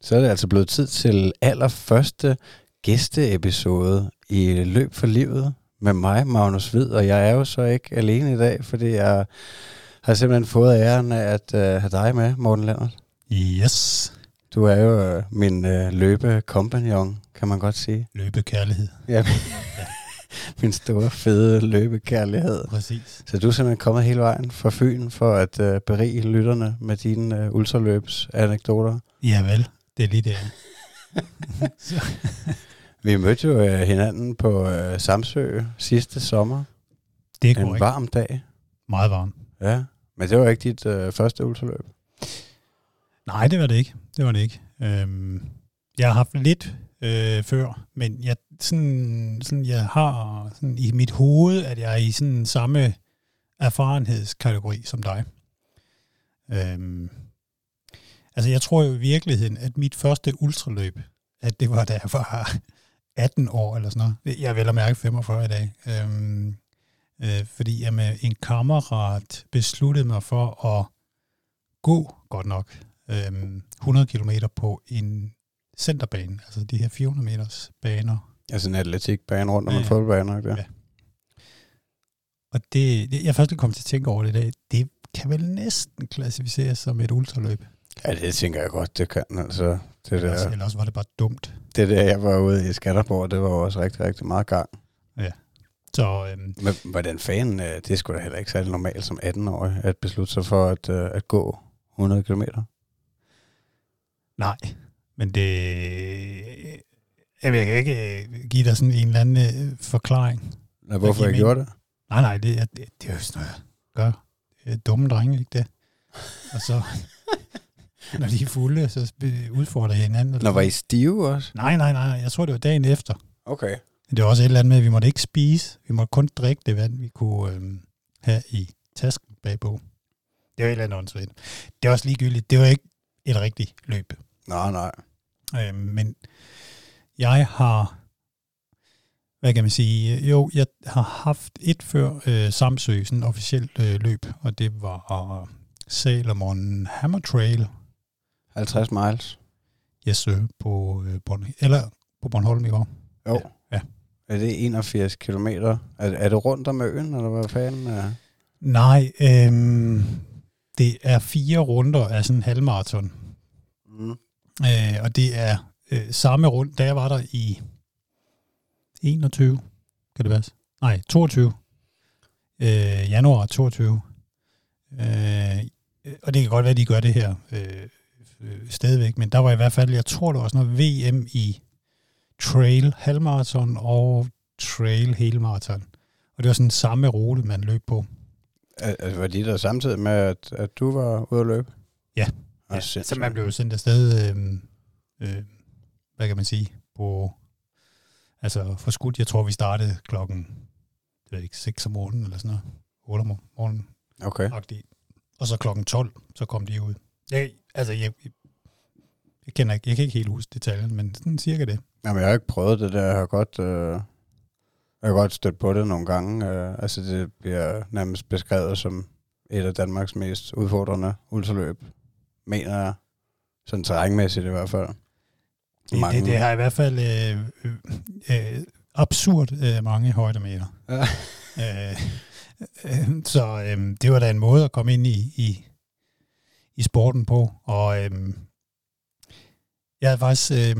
Så er det altså blevet tid til allerførste gæsteepisode i Løb for Livet med mig, Magnus Hvid, og jeg er jo så ikke alene i dag, fordi jeg har simpelthen fået æren af at uh, have dig med, Morten Lennart. Yes. Du er jo uh, min uh, løbekompagnon, kan man godt sige. Løbekærlighed. Ja, min store, fede løbekærlighed. Præcis. Så du er simpelthen kommet hele vejen fra Fyn for at uh, berige lytterne med dine uh, ultraløbsanekdoter. Ja vel, det er lige det. Vi mødte jo uh, hinanden på uh, Samsø sidste sommer. Det er En korrekt. varm dag. Meget varmt. Ja, men det var ikke dit uh, første ultraløb. Nej, det var det ikke. Det var det ikke. Øhm, jeg har haft lidt øh, før, men jeg, sådan, sådan, jeg har sådan, i mit hoved, at jeg er i sådan samme erfarenhedskategori som dig. Øhm, altså, jeg tror jo i virkeligheden, at mit første ultraløb, at det var, da jeg var 18 år eller sådan noget. Jeg vil at mærke 45 i dag. Øhm, øh, fordi jeg med en kammerat besluttede mig for at gå godt nok øhm, 100 km på en centerbane, altså de her 400 meters baner. Altså en atletikbane rundt om Ja, en fodboldbane. Ikke? Ja. Ja. Og det, det jeg først kom til at tænke over det i dag, det kan vel næsten klassificeres som et ultraløb. Ja, det tænker jeg godt, det kan. Altså, det, der, eller også var det bare dumt. det der, jeg var ude i Skanderborg, det var også rigtig, rigtig meget gang. Så øhm, Men hvordan fanden, øh, det skulle da heller ikke særlig normalt som 18-årig, at beslutte sig for at, øh, at gå 100 km. nej, men det... Jeg vil ikke øh, give dig sådan en eller anden øh, forklaring. Nå, hvorfor jeg gjorde det? Nej, nej, det, er- det, det er jo sådan noget, gør. Dumme drenge, ikke det? Og så, når de er fulde, så udfordrer jeg hinanden. eller Nå, var I stive også? Nej, nej, nej, jeg tror, det var dagen efter. Okay. Det var også et eller andet med, at vi måtte ikke spise. Vi måtte kun drikke det vand, vi kunne øhm, have i tasken bagpå. Det var et eller andet åndssvagt. Det er også ligegyldigt. Det var ikke et rigtigt løb. Nej, nej. Øhm, men jeg har, hvad kan man sige, jo, jeg har haft et før øh, Samsø, sådan et officielt øh, løb, og det var øh, Salomon Hammer Trail, 50 miles. yes sir, på, øh, Born, eller på Bornholm i går. Jo. Ja, ja. Er det 81 kilometer? Er, er det rundt om øen, eller hvad fanden? Er? Nej, øhm, det er fire runder af sådan en halvmarathon. Mm. Øh, og det er øh, samme rund, da jeg var der i 21, kan det være? Nej, 22. Øh, januar 22. Øh, og det kan godt være, at de gør det her øh, øh, stadigvæk, men der var i hvert fald, jeg tror, der var sådan noget VM i trail halvmarathon og trail helmarathon. Og det var sådan samme rute, man løb på. Er, var de der samtidig med, at, at du var ude at løbe? Ja. Ja, sindssygt. så man blev sendt afsted, øh, øh, hvad kan man sige, på, altså for skudt, jeg tror vi startede klokken, det ved ikke, 6 om morgenen eller sådan noget, 8 om morgenen, Okay. agtigt. og så klokken 12, så kom de ud. Jeg, altså, jeg, jeg kender ikke, jeg kan ikke helt huske detaljen, men sådan cirka det. Jamen, jeg har ikke prøvet det der. Jeg har godt, øh, jeg har godt stødt på det nogle gange. Øh, altså, det bliver nærmest beskrevet som et af Danmarks mest udfordrende ultraløb. Mener jeg. Sådan terrænmæssigt i hvert fald. Det, det, det har i hvert fald øh, øh, øh, absurd øh, mange højdemeter. Ja. Øh, øh, så øh, det var da en måde at komme ind i, i, i sporten på. Og øh, jeg havde faktisk, øh,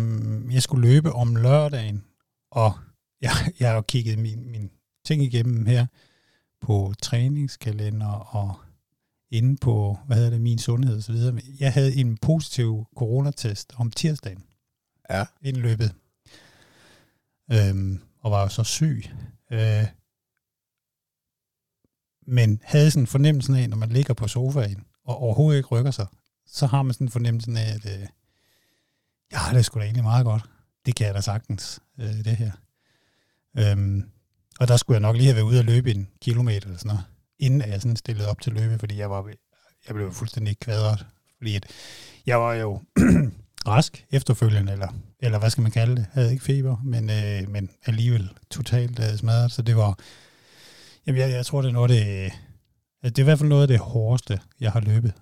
jeg skulle løbe om lørdagen, og jeg, jeg har kigget min, min ting igennem her på træningskalender og inde på, hvad hedder det, min sundhed og så videre. Jeg havde en positiv coronatest om tirsdagen Ja. inden løbet. Øhm, og var jo så syg. Øh, men havde sådan en fornemmelse af, når man ligger på sofaen, og overhovedet ikke rykker sig, så har man sådan en fornemmelse af, at øh, ja, det er sgu da egentlig meget godt. Det kan jeg da sagtens, øh, det her. Øhm, og der skulle jeg nok lige have været ude og løbe en kilometer eller sådan noget, inden jeg sådan stillede op til løbe, fordi jeg var jeg blev fuldstændig kvadret. Fordi at jeg var jo rask efterfølgende, eller, eller hvad skal man kalde det, havde ikke feber, men, øh, men alligevel totalt øh, smadret, så det var, jamen jeg, jeg tror det er noget det, øh, det er i hvert fald noget af det hårdeste, jeg har løbet,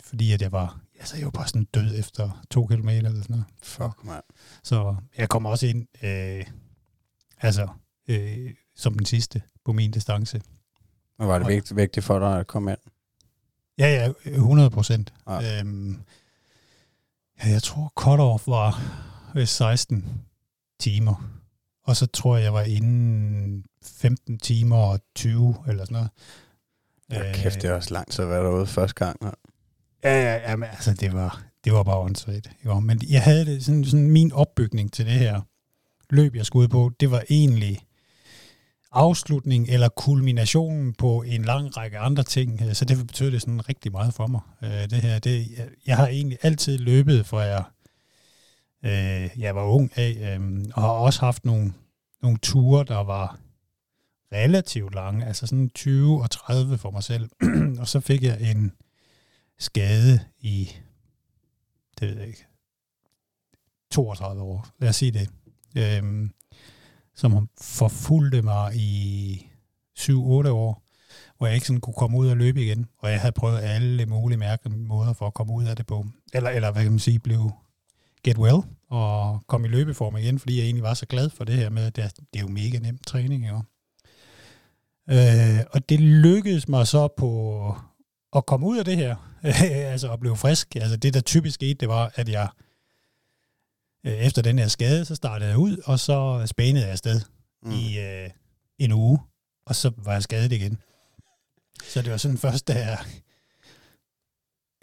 fordi at jeg var, altså, jeg var bare sådan død efter to kilometer eller sådan noget. Fuck, mand. Så jeg kom også ind, øh, altså, øh, som den sidste på min distance. Og var det vigtigt, vigtigt for dig at komme ind? Ja, ja, 100 procent. Ja. Øhm, ja, jeg tror cut-off var øh, 16 timer. Og så tror jeg, jeg var inden 15 timer og 20 eller sådan noget. Ja, kæft, det er også langt at være derude første gang. Ja. Ja, ja, ja men altså, det var, det var bare åndssvagt. Jo. Men jeg havde det sådan, sådan, min opbygning til det her løb, jeg skulle ud på, det var egentlig afslutning eller kulminationen på en lang række andre ting. Øh, Så det betød det sådan rigtig meget for mig. øh, Det her, det, jeg, jeg har egentlig altid løbet, fra jeg, øh, jeg var ung af, øh, og har også haft nogle, nogle ture, der var relativt lange, altså sådan 20 og 30 for mig selv. og så fik jeg en skade i, det ved jeg ikke, 32 år, lad os sige det, øhm, som forfulgte mig i 7-8 år, hvor jeg ikke sådan kunne komme ud og løbe igen, og jeg havde prøvet alle mulige mærkelige måder for at komme ud af det på, eller, eller hvad kan man sige, blive get well, og komme i løbeform igen, fordi jeg egentlig var så glad for det her med, at det er, det er jo mega nem træning, ikke? Øh, og det lykkedes mig så på at komme ud af det her, altså at blive frisk. Altså det, der typisk skete, det var, at jeg øh, efter den her skade, så startede jeg ud, og så spænede jeg afsted mm. i øh, en uge, og så var jeg skadet igen. Så det var sådan først, da jeg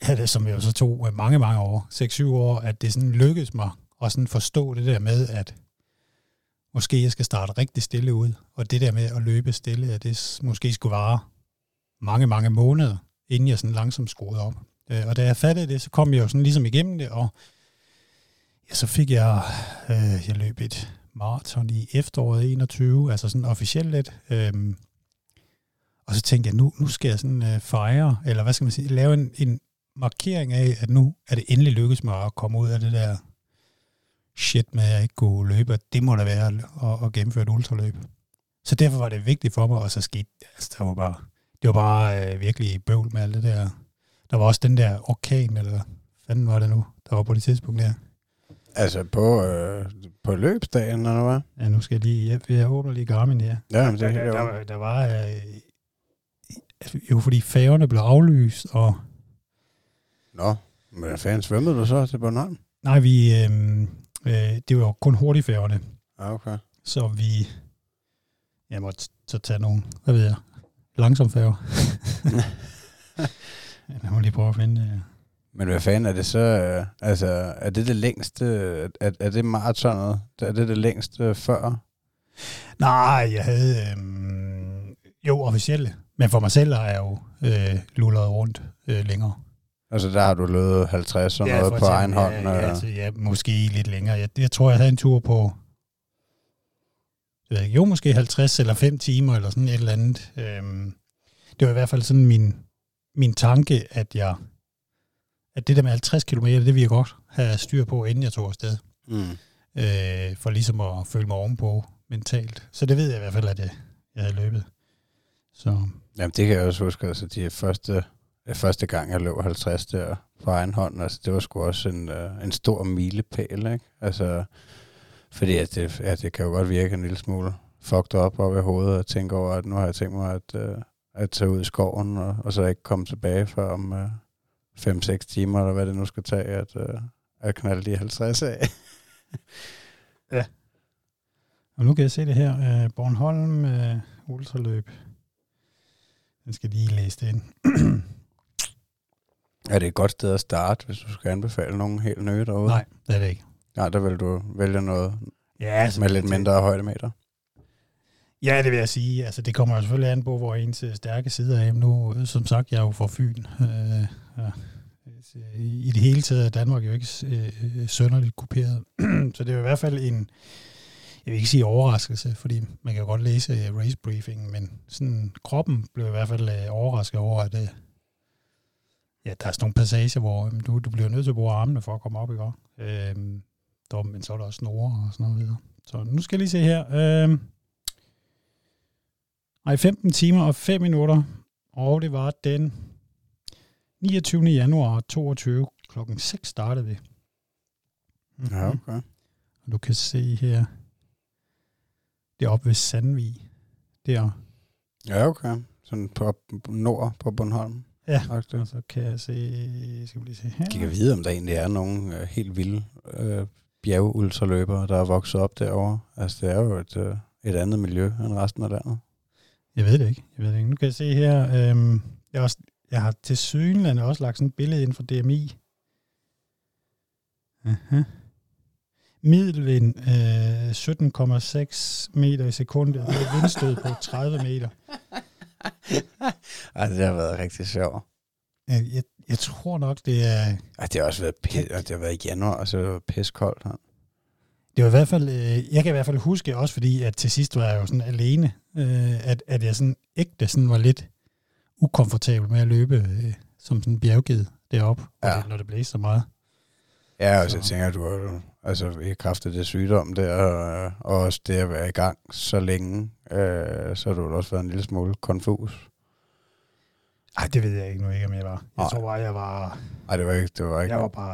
ja, det, som jo så tog øh, mange, mange år, 6-7 år, at det sådan lykkedes mig at sådan forstå det der med, at måske jeg skal starte rigtig stille ud, og det der med at løbe stille, at det måske skulle vare mange, mange måneder, inden jeg sådan langsomt skruede op. Øh, Og da jeg fattede det, så kom jeg jo sådan ligesom igennem det, og ja, så fik jeg, øh, jeg løb et maraton i efteråret 21, altså sådan officielt lidt. Øhm, og så tænkte jeg, nu, nu skal jeg sådan øh, fejre, eller hvad skal man sige, lave en, en markering af, at nu er det endelig lykkedes mig at komme ud af det der shit med, at jeg ikke kunne løbe, og det må da være at, at gennemføre et ultraløb. Så derfor var det vigtigt for mig, og så skete altså, der var bare, det var bare øh, virkelig bøvl med alt det der. Der var også den der orkan, eller hvad fanden var det nu, der var på det tidspunkt der. Altså på, øh, på løbsdagen, eller hvad? Ja, nu skal jeg lige, jeg, jeg åbner lige Garmin her. Ja, men det der, er der, der, der var øh, jo fordi færgerne blev aflyst, og Nå, men hvad fanden svømmede du så til Bornholm? nej, vi, øh, øh, det var jo kun hurtigfærgerne, Ja, okay. så vi, jeg måtte så tage nogle, hvad ved jeg, langsom færger. jeg må lige prøve at finde det. Men hvad fanden er det så? Øh, altså, er det det længste? Er, er det maratonet? Er det det længste før? Nej, jeg havde, øh, jo officielle, men for mig selv har jeg jo øh, lullet rundt øh, længere. Altså, der har du løbet 50 og Ja, noget på egen hånd. Ja, ja, øh. altså, ja, måske lidt længere. Jeg, jeg tror, jeg havde en tur på, jeg ved ikke, jo, måske 50 eller 5 timer, eller sådan et eller andet. Øhm, det var i hvert fald sådan min, min tanke, at jeg, at det der med 50 km, det ville jeg godt have styr på, inden jeg tog afsted. Mm. Øh, for ligesom at føle mig ovenpå mentalt. Så det ved jeg i hvert fald, at jeg, jeg havde løbet. Så Jamen, det kan jeg også huske. Altså, de første, Øh, første gang, jeg løb 50 der på egen hånd, altså, det var sgu også en, øh, en stor milepæl, ikke? Altså, fordi at det, at det kan jo godt virke en lille smule fucked op op i hovedet og tænke over, at nu har jeg tænkt mig at, øh, at tage ud i skoven, og, og så ikke komme tilbage før om øh, 5-6 timer, eller hvad det nu skal tage, at, øh, at knalde de 50 af. Og nu kan jeg se det her. Øh, Bornholm øh, ultraløb. Den skal lige læse det ind. er det et godt sted at starte, hvis du skal anbefale nogen helt nye derude? Nej, det er det ikke. Nej, der vil du vælge noget Ja, altså, med lidt mindre højdemeter. Ja, det vil jeg sige. Altså, det kommer jo selvfølgelig an på, hvor ens øh, stærke sider er. Nu, øh, som sagt, jeg er jo fra Fyn. Øh, ja. I det hele taget er Danmark jo ikke øh, sønderligt kuperet. Så det er jo i hvert fald en, jeg vil ikke sige overraskelse, fordi man kan jo godt læse øh, race briefing, men sådan kroppen blev i hvert fald øh, overrasket over, at øh, ja, der er sådan nogle passager, hvor øh, du, du bliver nødt til at bruge armene for at komme op, ikke? også? Øh, der, men så er der også snore og sådan noget videre. Så nu skal jeg lige se her. Øh, ej, 15 timer og 5 minutter, og det var den 29. januar 22 kl. klokken 6 startede vi. Mm-hmm. Ja, okay. Og du kan se her, det er oppe ved Sandvig. Der. Ja, okay. Sådan på nord på Bornholm. Ja, Agtigt. og så kan jeg se, skal vi lige se her. Kan jeg vide, om der egentlig er nogen øh, helt vilde øh, bjergultraløbere, der er vokset op derovre? Altså, det er jo et, øh, et andet miljø end resten af landet. Jeg ved det ikke. Jeg ved det ikke. Nu kan jeg se her, øhm, jeg, har også, jeg har til Sydland også lagt sådan et billede ind for DMI. Uh-huh. Middelvind øh, 17,6 meter i sekundet. Det er vindstød på 30 meter. Ej, det har været rigtig sjovt. Jeg, jeg, jeg tror nok, det er... Ej, det har også været, pis, det har været i januar, og så var det piskoldt her. Det var i hvert fald, øh, jeg kan i hvert fald huske, også fordi, at til sidst var jeg jo sådan alene, øh, at, at jeg sådan ægte sådan var lidt ukomfortabel med at løbe øh, som sådan bjergged deroppe, Ja. ja. når det blæste så meget. Ja, og så Så- tænker du altså i kraft af det sygdom der, og, og også det at være i gang så længe, øh, så har du også været en lille smule konfus. Ej, det ved jeg ikke nu ikke, om jeg var. Jeg Nej. tror bare, jeg var... Nej, det var ikke, det var ikke. Jeg var bare...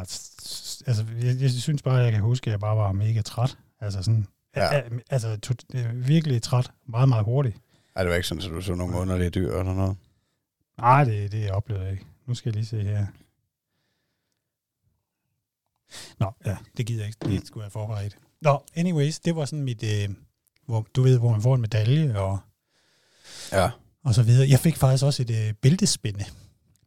Altså, jeg, jeg synes bare, jeg kan huske, at jeg bare var mega træt. Altså sådan... Ja. Altså, to, øh, virkelig træt. Meget, meget hurtigt. Ej, det var ikke sådan, at du så nogle underlige dyr eller noget. Nej, det, det oplevede jeg ikke. Nu skal jeg lige se her. Nå, ja, det gider jeg ikke. Det skulle jeg forberedt. Nå, anyways, det var sådan mit... Øh, hvor, du ved, hvor man får en medalje og, Ja. Og så videre. Jeg fik faktisk også et øh, bæltespænde.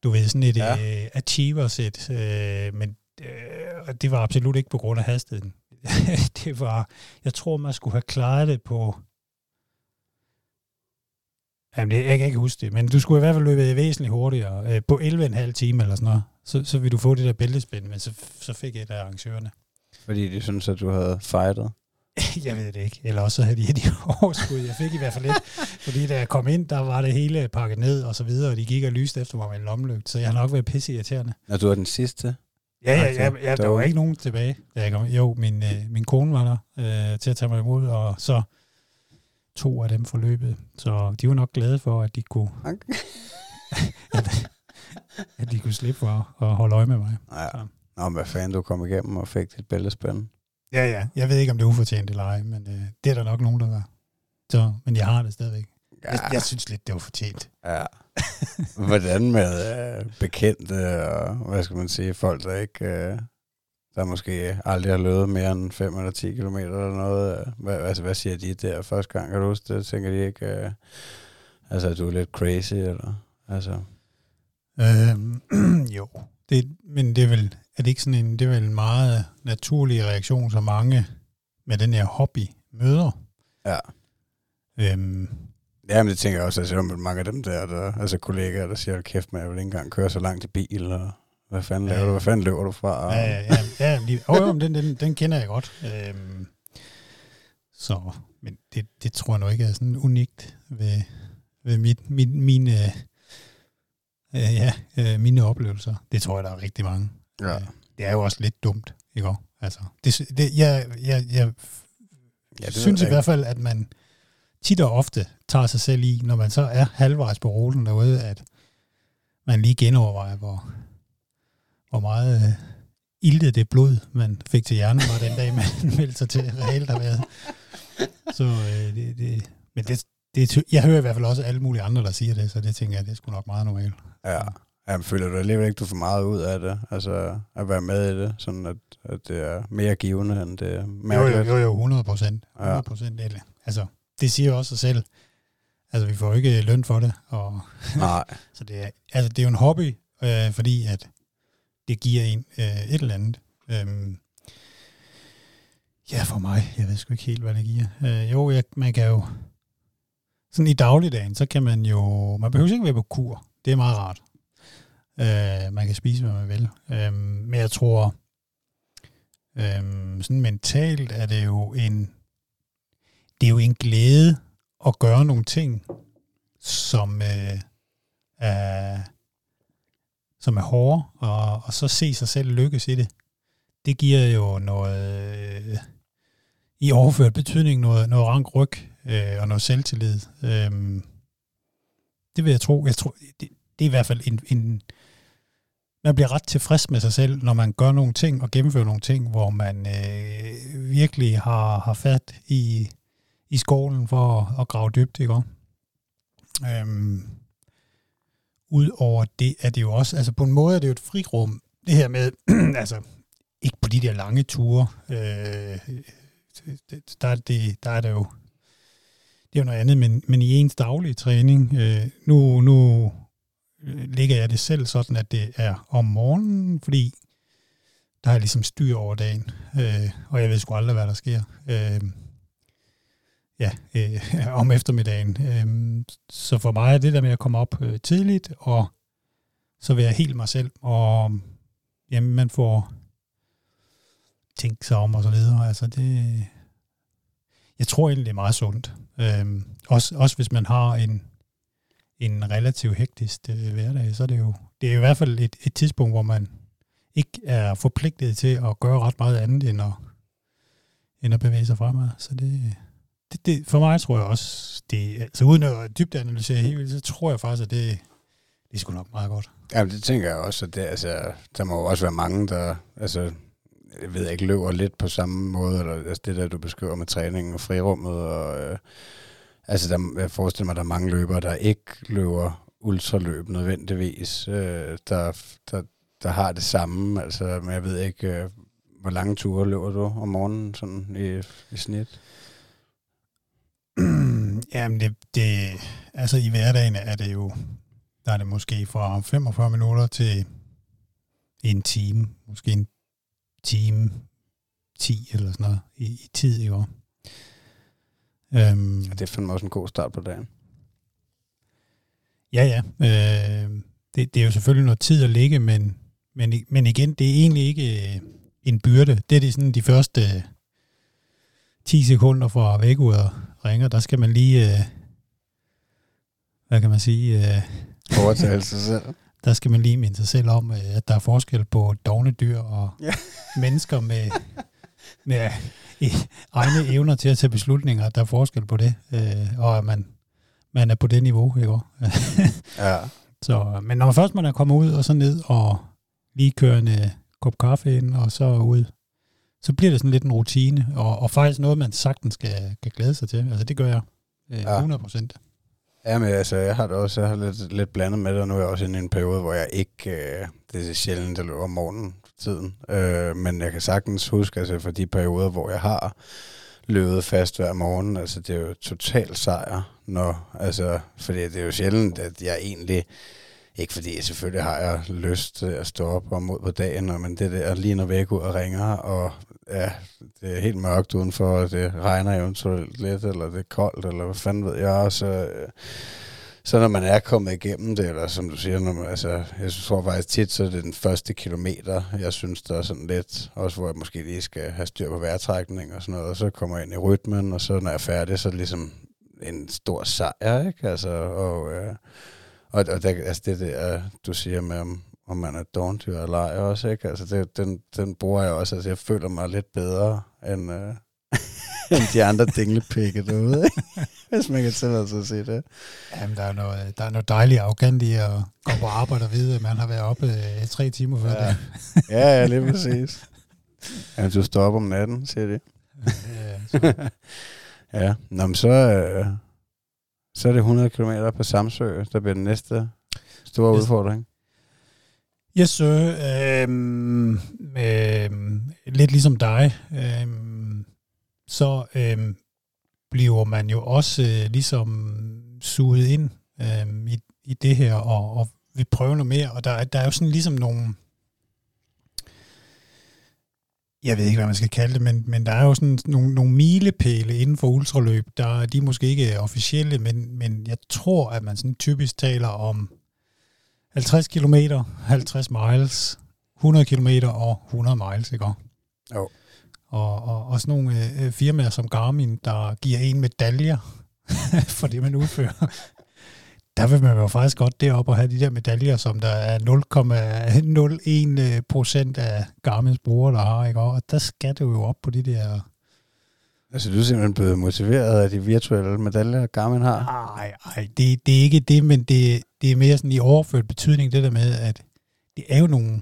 Du ved, sådan et Ja. øh, achievers-sæt. Øh, men øh, det var absolut ikke på grund af hastigheden. det var... Jeg tror, man skulle have klaret det på... Jamen, det, jeg kan ikke huske det, men du skulle i hvert fald løbe væsentligt hurtigere. Øh, på 11,5 timer eller sådan noget. Så, så vil du få det der bæltespænd, men så, så fik jeg et af arrangørerne. Fordi de synes, at du havde fightet. Jeg ved det ikke. Eller også så havde de i overskud. Jeg fik i hvert fald lidt. Fordi da jeg kom ind, der var det hele pakket ned og så videre, og de gik og lyste efter mig med en lommelygte. Så jeg har nok været pisse irriterende. Når du er den sidste. Ja, ja, ja, ja der var ikke nogen tilbage. Da jeg kom. Jo, min, øh, min kone var der øh, til at tage mig imod, og så to af dem forløbet. Så de var nok glade for, at de kunne, Okay. at, at de kunne slippe for at holde øje med mig. Ja. Nå, men hvad fanden, du kom igennem og fik dit bæltespænd. Ja, ja. Jeg ved ikke, om det er ufortjent eller ej, men øh, det er der nok nogen, der gør. Så, men jeg har det stadigvæk. Ja. Jeg, jeg synes lidt, det var fortjent. Ja. Hvordan med øh, bekendte og, hvad skal man sige, folk, der ikke, øh, der måske aldrig har løbet mere end 5 eller 10 km eller noget. Hvad, altså, hvad siger de der første gang? Kan du huske det? Tænker de ikke, øh, altså, at du er lidt crazy, eller? Altså, Øhm, jo, det, men det er vel, er det ikke sådan en, det er vel en meget naturlig reaktion, som mange med den her hobby møder. ja. Øhm, Jamen, det tænker jeg også, altså, om mange af dem der, der altså kollegaer, der siger, kæft, man, jeg vil ikke engang køre så langt i bil, og hvad fanden laver Ja. du? Hvad fanden løber du fra? ja, ja, ja, ja, lige, oh, jo, den, den, den kender jeg godt. Øhm, så, men det, det tror jeg nu ikke er sådan unikt ved, ved mit, mit, mine, øh, ja, øh, mine oplevelser. Det tror jeg, der er rigtig mange. Ja. Øh, Det er jo også lidt dumt, ikke? Altså, det, det, jeg, jeg, jeg Ja, det synes i hvert fald, at man tit og ofte tager sig selv i, når man så er halvvejs på ruten derude, at man lige genovervejer, hvor, hvor meget øh, iltet det blod, man fik til hjernen, var den dag, man meldte sig til reelt har været. Så øh, det, det, men det, det, jeg hører i hvert fald også alle mulige andre, der siger det, så det tænker jeg, det er sgu nok meget normalt. Ja. Jamen, føler du alligevel ikke, du får meget ud af det? Altså, at være med i det, sådan at, at det er mere givende, end det er Jo, mærkeligt? jo, jo, jo, 100 procent. 100 procent. Ja. Altså, det siger også sig selv. Altså, vi får ikke løn for det, og Nej. Så det er, altså, det er jo en hobby, øh, fordi at det giver en øh, et eller andet. Øhm, ja, for mig, jeg ved sgu ikke helt, hvad det giver. Øh, jo, jeg, man kan jo, sådan i dagligdagen, så kan man jo, man behøver ikke være på kur. Det er meget rart. Øh, man kan spise, hvad man vil. Øh, men jeg tror, øh, sådan mentalt er det jo en, det er jo en glæde at gøre nogle ting, som øh, er, som er hårde, og, og så se sig selv lykkes i det. Det giver jo noget, øh, i overført betydning, noget, noget rank ryg øh, og noget selvtillid. Øh, det vil jeg tro. Jeg tror det, det er i hvert fald en, en man bliver ret tilfreds med sig selv, når man gør nogle ting og gennemfører nogle ting, hvor man øh, virkelig har, har fat i, i skålen for at, at grave dybt, ikke øhm, Udover det er det jo også, altså på en måde er det jo et frirum, det her med, altså ikke på de der lange ture, øh, der, er det, der er det jo, det er jo noget andet, men, men i ens daglige træning, øh, nu, nu ligger jeg det selv sådan, at det er om morgenen, fordi der er ligesom styr over dagen, øh, og jeg ved sgu aldrig, hvad der sker. Øh, ja, øh, om eftermiddagen. Øh, så for mig er det der med at komme op øh, tidligt, og så være helt mig selv, og jamen, man får tænkt sig om og så videre. Altså det, jeg tror egentlig, det er meget sundt. Øh, også, også hvis man har en, en relativt hektisk øh, hverdag, så er det jo det er i hvert fald et, et tidspunkt, hvor man ikke er forpligtet til at gøre ret meget andet, end at, end at bevæge sig fremad. Så det, det, det, for mig tror jeg også, det, altså uden at dybt analysere helt vildt, så tror jeg faktisk, at det, det er sgu nok meget godt. Ja, det tænker jeg også, at det, altså, der må jo også være mange, der, altså, jeg ved ikke, løber lidt på samme måde, eller altså det der, du beskriver med træningen og frirummet, og øh, altså, der, jeg forestiller mig, at der er mange løbere, der ikke løber ultraløb nødvendigvis, øh, der, der, der har det samme, altså, men jeg ved ikke, øh, hvor lange ture løber du om morgenen, sådan i, i snit? Jamen, det, det, altså i hverdagen er det jo, der er det måske fra 45 minutter til en time, måske en time 10 eller sådan noget i, i tid i år. Øhm, ja, det er fandme også en god start på dagen. Ja, ja. Øh, det, det er jo selvfølgelig noget tid at ligge, men, men, men igen, det er egentlig ikke øh, en byrde. Det er de, sådan de første 10 sekunder fra vækkeuret ringer, der skal man lige, øh, hvad kan man sige? Øh, Overtale sig selv. Der skal man lige minde sig selv om, øh, at der er forskel på dogne dyr og ja. mennesker med, med egne evner til at tage beslutninger. Der er forskel på det, øh, og at man, man er på det niveau, ikke ja. Så, men når man først man er kommet ud og så ned og lige kører en uh, kop kaffe ind, og så ud så bliver det sådan lidt en rutine, og, og faktisk noget, man sagtens skal, skal glæde sig til. Altså det gør jeg øh, ja. 100 procent. Ja, men altså, jeg har det også jeg har lidt, lidt blandet med det, og nu er jeg også inde i en periode, hvor jeg ikke, øh, det er sjældent, jeg løber om morgenen tiden, øh, men jeg kan sagtens huske, altså for de perioder, hvor jeg har løbet fast hver morgen, altså det er jo total sejr, når, altså, fordi det er jo sjældent, at jeg egentlig ikke fordi selvfølgelig har jeg lyst til at stå op og mod på dagen, men det der lige når væk ud og ringer, og ja, det er helt mørkt udenfor, og det regner eventuelt lidt, eller det er koldt, eller hvad fanden ved jeg, så, øh, så når man er kommet igennem det, eller som du siger, når man, altså, jeg tror faktisk tit, så er det den første kilometer, jeg synes, der er sådan lidt, også hvor jeg måske lige skal have styr på vejrtrækning og sådan noget, og så kommer jeg ind i rytmen, og så når jeg er færdig, så er det ligesom en stor sejr, ikke? Altså, og, øh, og, og der, altså det der, du siger med, om, om man er dårndyr eller ej også, ikke? Altså det, den, den bruger jeg også. Altså jeg føler mig lidt bedre end, øh, end de andre dinglepikke derude? Hvis man kan tillade sig at se det. Jamen, der er noget, der er noget dejligt arrogant i at gå på arbejde og vide, at man har været oppe øh, tre timer før ja. det. ja, ja, lige præcis. Ja, du står op om natten, siger de. Ja, ja. Nå, men så, øh, så er det 100 km på Samsø, der bliver den næste store yes. udfordring. Yes, sir. Øhm, øhm, lidt ligesom dig, øhm, så øhm, bliver man jo også øh, ligesom suget ind øhm, i, i det her, og, og vi prøver noget mere, og der, der er jo sådan ligesom nogle jeg ved ikke, hvad man skal kalde det, men, men der er jo sådan nogle, nogle milepæle inden for ultraløb, der de er måske ikke officielle, men, men jeg tror, at man sådan typisk taler om 50 km, 50 miles, 100 km og 100 miles, ikke? Jo. Og, og, og sådan nogle øh, firmaer som Garmin, der giver en medaljer for det, man udfører der vil man jo faktisk godt deroppe og have de der medaljer, som der er 0,01 procent af Garmin's brugere, der har, ikke? Og der skal du jo op på de der... Altså, du er simpelthen blevet motiveret af de virtuelle medaljer, Garmin har? Nej, nej, det, det er ikke det, men det, det er mere sådan i overført betydning, det der med, at det er jo nogle...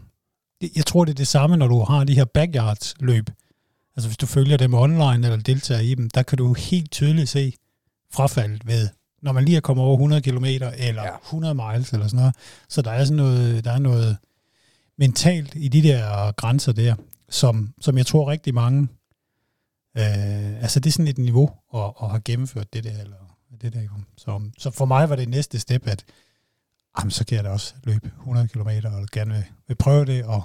Det, jeg tror, det er det samme, når du har de her backyards løb. Altså hvis du følger dem online eller deltager i dem, der kan du helt tydeligt se frafaldet ved, når man lige er kommet over 100 km eller ja. 100 miles eller sådan noget. Så der er sådan noget, der er noget mentalt i de der grænser der, som, som jeg tror rigtig mange, øh, altså det er sådan et niveau at, at have gennemført det der, eller det der. Så, så for mig var det næste step, at jamen, så kan jeg da også løbe 100 km og gerne vil, vil prøve det, og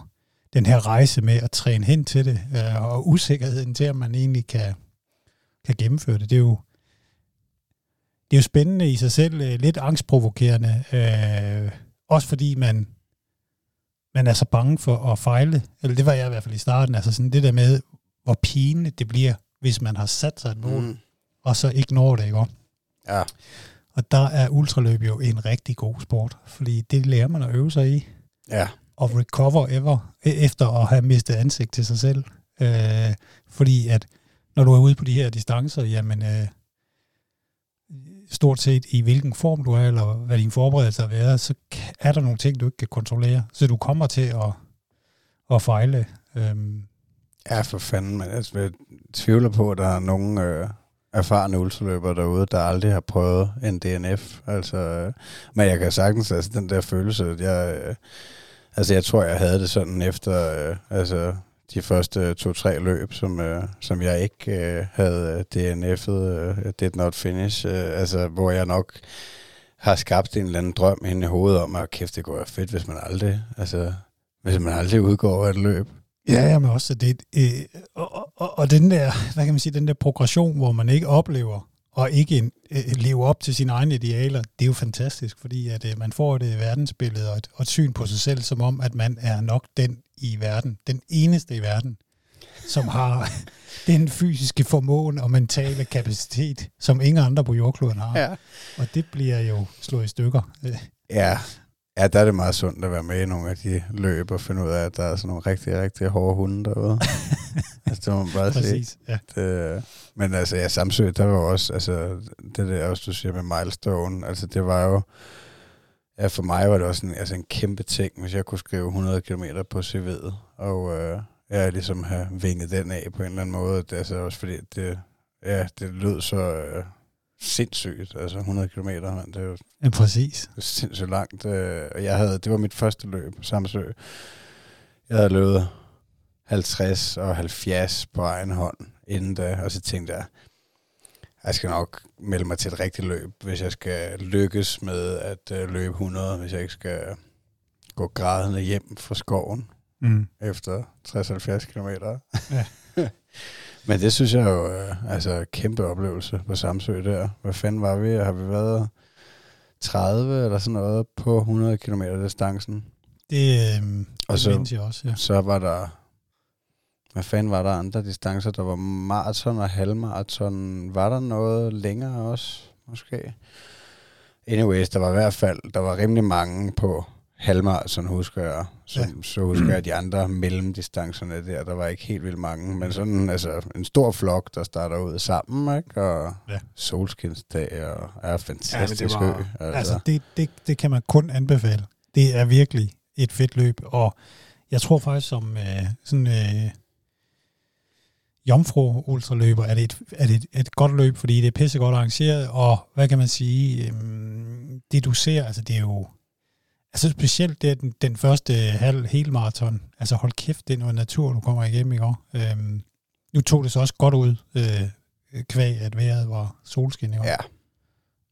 den her rejse med at træne hen til det, øh, og usikkerheden til, at man egentlig kan, kan gennemføre det, det er jo, det er jo spændende i sig selv, øh, lidt angstprovokerende, øh, også fordi man, man er så bange for at fejle, eller det var jeg i hvert fald i starten, altså sådan det der med, hvor pinligt det bliver, hvis man har sat sig et mål, mm. og så ikke når det, ikke? Ja. Og der er ultraløb jo en rigtig god sport, fordi det lærer man at øve sig i. Ja at recover ever, e-, efter at have mistet ansigt til sig selv. Øh, fordi at når du er ude på de her distancer, jamen øh, stort set i hvilken form du er, eller hvad din forberedelse har været, så er der nogle ting, du ikke kan kontrollere. Så du kommer til at, at fejle. Øh. Ja, for fanden. Men altså, jeg tvivler på, at der er nogen øh, erfarne ultraløbere derude, der aldrig har prøvet en DNF. Altså, øh, men jeg kan sagtens, altså den der følelse, at jeg, øh, altså jeg tror, jeg havde det sådan efter, øh, altså de første øh, to-tre løb, som, øh, som jeg ikke øh, havde DNF'et, øh, øh did not finish, øh, altså hvor jeg nok har skabt en eller anden drøm inde i hovedet om, at kæft, det går fedt, hvis man aldrig, altså, hvis man aldrig udgår af et løb. Ja, ja, men også det, øh, og, og, og, den der, hvad kan man sige, den der progression, hvor man ikke oplever og ikke øh, leve op til sine egne idealer, det er jo fantastisk, fordi at øh, man får et øh, verdensbillede og et, og et syn på sig selv, som om, at man er nok den i verden, den eneste i verden, som har den fysiske formåen og mentale kapacitet, som ingen andre på jordkloden har. Ja. Og det bliver jo slået i stykker. Ja, Ja, der er det meget sundt at være med i nogle af de løb og finde ud af, at der er sådan nogle rigtig, rigtig hårde hunde derude. altså, det må man bare Præcis. Ja. Det, men altså, ja, Samsø, der var også, altså, det der også, du siger med milestone, altså det var jo, ja, for mig var det også en, altså en kæmpe ting, hvis jeg kunne skrive 100 km på CV'et, og øh, jeg ligesom have vinget den af på en eller anden måde. Det, altså også fordi, det, ja, det lød så... Øh, sindssygt. Altså 100 km, det er jo ja, præcis. Sindssygt langt. Øh, og jeg havde, det var mit første løb på Samsø. Jeg havde løbet 50 og 70 på egen hånd inden da, og så tænkte jeg, jeg skal nok melde mig til et rigtigt løb, hvis jeg skal lykkes med at øh, løbe 100, hvis jeg ikke skal gå grædende hjem fra skoven mm. efter 60-70 km. Ja. Men det synes jeg jo, øh, altså kæmpe oplevelse på Samsø der. Hvad fanden var vi? Har vi været 30 eller sådan noget på 100 km distancen? Det, øh, og så, jeg også, ja. så var der, hvad fanden var der andre distancer? Der var maraton og halvmaraton. Var der noget længere også, måske? Anyways, der var i hvert fald, der var rimelig mange på halvmarathon, husker jeg. Så, ja. så husker jeg de andre mellemdistancerne der, der var ikke helt vildt mange, men sådan altså, en stor flok, der starter ud sammen, ikke? og ja. solskinsdag, og er fantastisk ja, det var, ø. Altså, altså det, det, det kan man kun anbefale. Det er virkelig et fedt løb, og jeg tror faktisk som øh, sådan øh, jomfru ultraløber er det, et, er det et, et godt løb, fordi det er pissegodt arrangeret, og hvad kan man sige, øh, det du ser, altså det er jo Altså specielt det den, den første halv hele maraton. Altså hold kæft, det er noget natur, du kommer igennem i år. Øhm, nu tog det så også godt ud, øh, kvæg at vejret var solskin i år. Ja.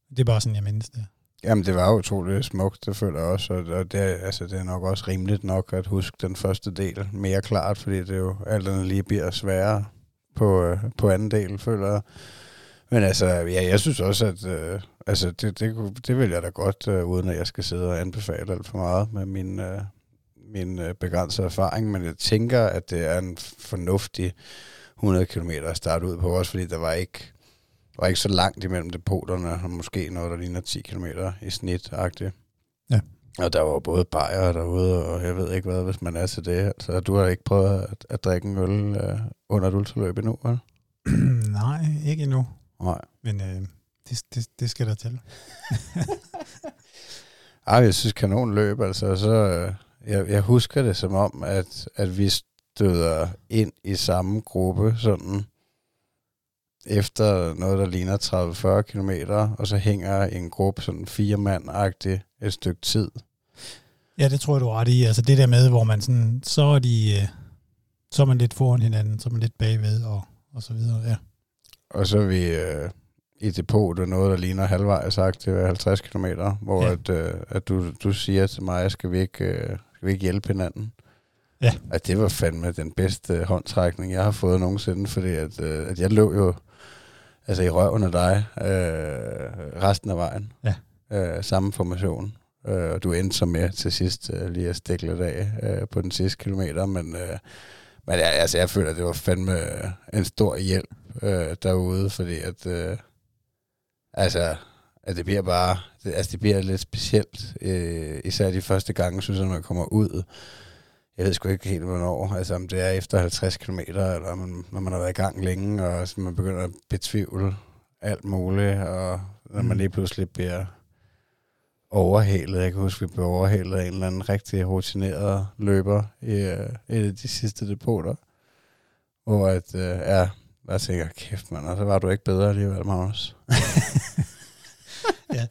Det er bare sådan, jeg mindes det. Jamen, det var utroligt smukt, det føler jeg også, og det, altså, det er nok også rimeligt nok at huske den første del mere klart, fordi det jo alt andet lige bliver sværere på, øh, på anden del, føler jeg. Men altså, ja, jeg synes også, at øh, altså, det, det, det vil jeg da godt, øh, uden at jeg skal sidde og anbefale alt for meget med min, øh, min øh, begrænsede erfaring. Men jeg tænker, at det er en fornuftig 100 km at starte ud på, også fordi der var ikke, var ikke så langt imellem depoterne, og måske noget, der ligner 10 km i snit -agtigt. Ja. Og der var både bajer derude, og jeg ved ikke hvad, hvis man er til det. Altså, du har ikke prøvet at, at drikke en øl øh, under et ultraløb endnu, eller? Nej, ikke endnu. Nej. Men øh, det, det, det skal der til. Ej, jeg synes kanon løb, altså. Så, øh, jeg, jeg husker det som om, at, at vi støder ind i samme gruppe, sådan efter noget, der ligner 30-40 km, og så hænger en gruppe sådan fire mand et stykke tid. Ja, det tror jeg, du er ret i. Altså det der med, hvor man sådan, så er de, øh, så er man lidt foran hinanden, så er man lidt bagved, og, og så videre, ja. Og så er vi øh, i depotet noget, der ligner halvvejs sagt, det er 50 km, hvor ja. at, øh, at du, du siger til mig, skal vi ikke, øh, skal vi ikke hjælpe hinanden? Ja. At det var fandme den bedste håndtrækning, jeg har fået nogensinde, fordi at, øh, at jeg lå jo altså i røven af dig øh, resten af vejen. Ja. Øh, samme formation. Øh, og du endte så med til sidst øh, lige at stikke lidt af øh, på den sidste kilometer, men, øh, men ja, altså, jeg føler, at det var fandme en stor hjælp øh, derude, fordi at, øh, altså, at det bliver bare, det, altså det bliver lidt specielt, øh, især de første gange, synes jeg, når man kommer ud. Jeg ved sgu ikke helt, hvornår, altså om det er efter 50 km, eller man, når man har været i gang længe, og så man begynder at betvivle alt muligt, og når man mm. lige pludselig bliver overhalet. Jeg kan huske, vi blev overhalet af en eller anden rigtig rutineret løber i uh, et af de sidste depoter. Hvor at, uh, ja, jeg tænker, kæft mand, og så var du ikke bedre alligevel, Magnus. ja.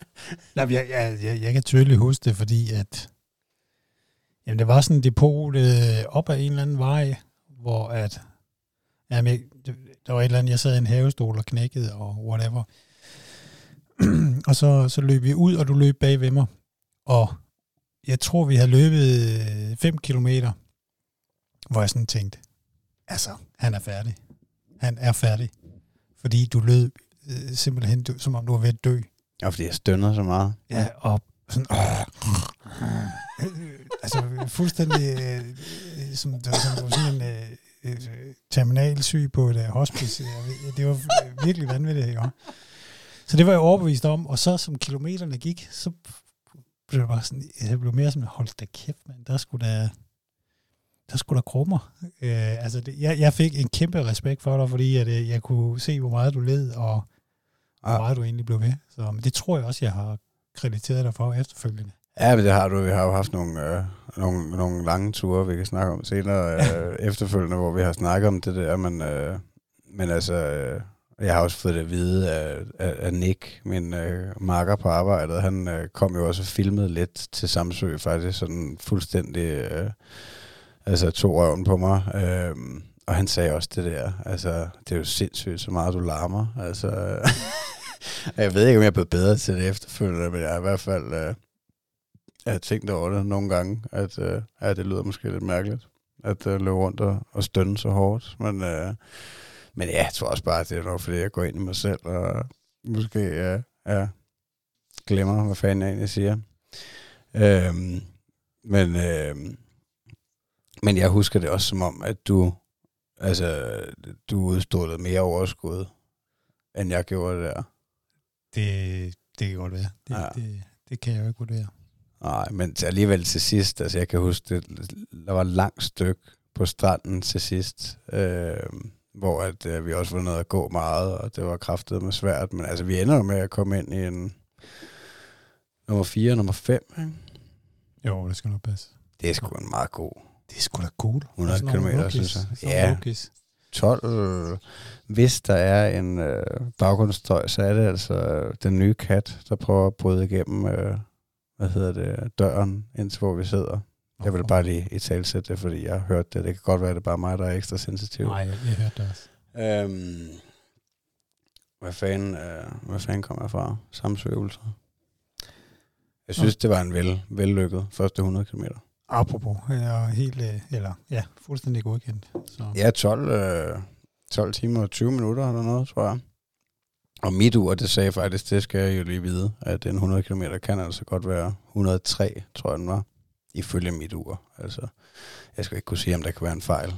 Nej, jeg, jeg, jeg, jeg kan tydeligt huske det, fordi at jamen, det var sådan en depot øh, op ad en eller anden vej, hvor at jamen, der var et eller andet, jeg sad i en havestol og knækkede og whatever. og så, så løb vi ud, og du løb bag ved mig. Og jeg tror, vi har løbet øh, 5 kilometer, hvor jeg sådan tænkte, altså, han er færdig. Han er færdig. Fordi du løb øh, simpelthen, du, som om du var ved at dø. Ja, fordi jeg stønner så meget. Ja, og sådan, åh, altså fuldstændig øh, som, som sådan en øh, øh, terminalsyg på et uh, hospice. Det var virkelig vanvittigt, ikke? Så det var jeg overbevist om, og så som kilometerne gik, så blev det bare sådan, jeg blev mere sådan, hold da kæft, mand, der skulle da, der skulle der krummer. Øh, altså, det, jeg, jeg fik en kæmpe respekt for dig, fordi at, øh, jeg kunne se, hvor meget du led, og hvor ja. meget du egentlig blev ved. Så men det tror jeg også, jeg har krediteret dig for efterfølgende. Ja, men det har du. Vi har jo haft nogle, øh, nogle, nogle lange ture, vi kan snakke om senere øh, efterfølgende, hvor vi har snakket om det der, men, øh, men altså, øh, jeg har også fået det at vide af, af, af Nick, min øh, marker på arbejdet. Han øh, kom jo også og filmede lidt til Samsø, faktisk sådan fuldstændig, øh, altså tog røven på mig. Øh, og han sagde også det der, altså det er jo sindssygt, så meget du larmer. Altså, jeg ved ikke, om jeg er blevet bedre til det efterfølgende, men jeg har i hvert fald øh, jeg har tænkt over det nogle gange, at øh, ja, det lyder måske lidt mærkeligt, at øh, løbe rundt og, og stønne så hårdt, men... Øh, men ja, jeg tror også bare, at det er nok, fordi jeg går ind i mig selv, og måske ja, ja, glemmer, hvad fanden jeg egentlig siger. Øhm, men, Øh, men jeg husker det også som om, at du, altså, du udstrålede mere overskud, end jeg gjorde der. Det, det kan godt være. Det, ja. det, det kan jeg jo ikke vurdere. Nej, men alligevel til sidst, altså jeg kan huske, det, der var et langt stykke på stranden til sidst, øh, hvor at, øh, vi også var nødt at gå meget, og det var kraftet med svært. Men altså, vi ender jo med at komme ind i en nummer 4 og nummer 5, ikke? Jo, det skal nok passe. Det er sgu en meget god. Det er sgu da cool. 100 km, synes jeg. Ja. Lukis. 12. Øh, hvis der er en øh, baggrundsstøj, så er det altså den nye kat, der prøver at bryde igennem, øh, hvad hedder det, døren, indtil hvor vi sidder. Jeg vil bare lige i talsætte det, fordi jeg har hørt det. Det kan godt være, at det er bare mig, der er ekstra sensitiv. Nej, jeg, har hørt det også. Øhm, hvad fanden, øh, hvad fanden kommer jeg fra? Samsø Ultra. Jeg synes, okay. det var en vel, vellykket første 100 km. Apropos, jeg er helt, øh, eller ja, fuldstændig godkendt. Så. Ja, 12, øh, 12 timer og 20 minutter eller noget, tror jeg. Og mit ur, det sagde faktisk, det skal jeg jo lige vide, at en 100 km kan altså godt være 103, tror jeg den var ifølge mit ur. Altså, jeg skal ikke kunne sige, om der kan være en fejl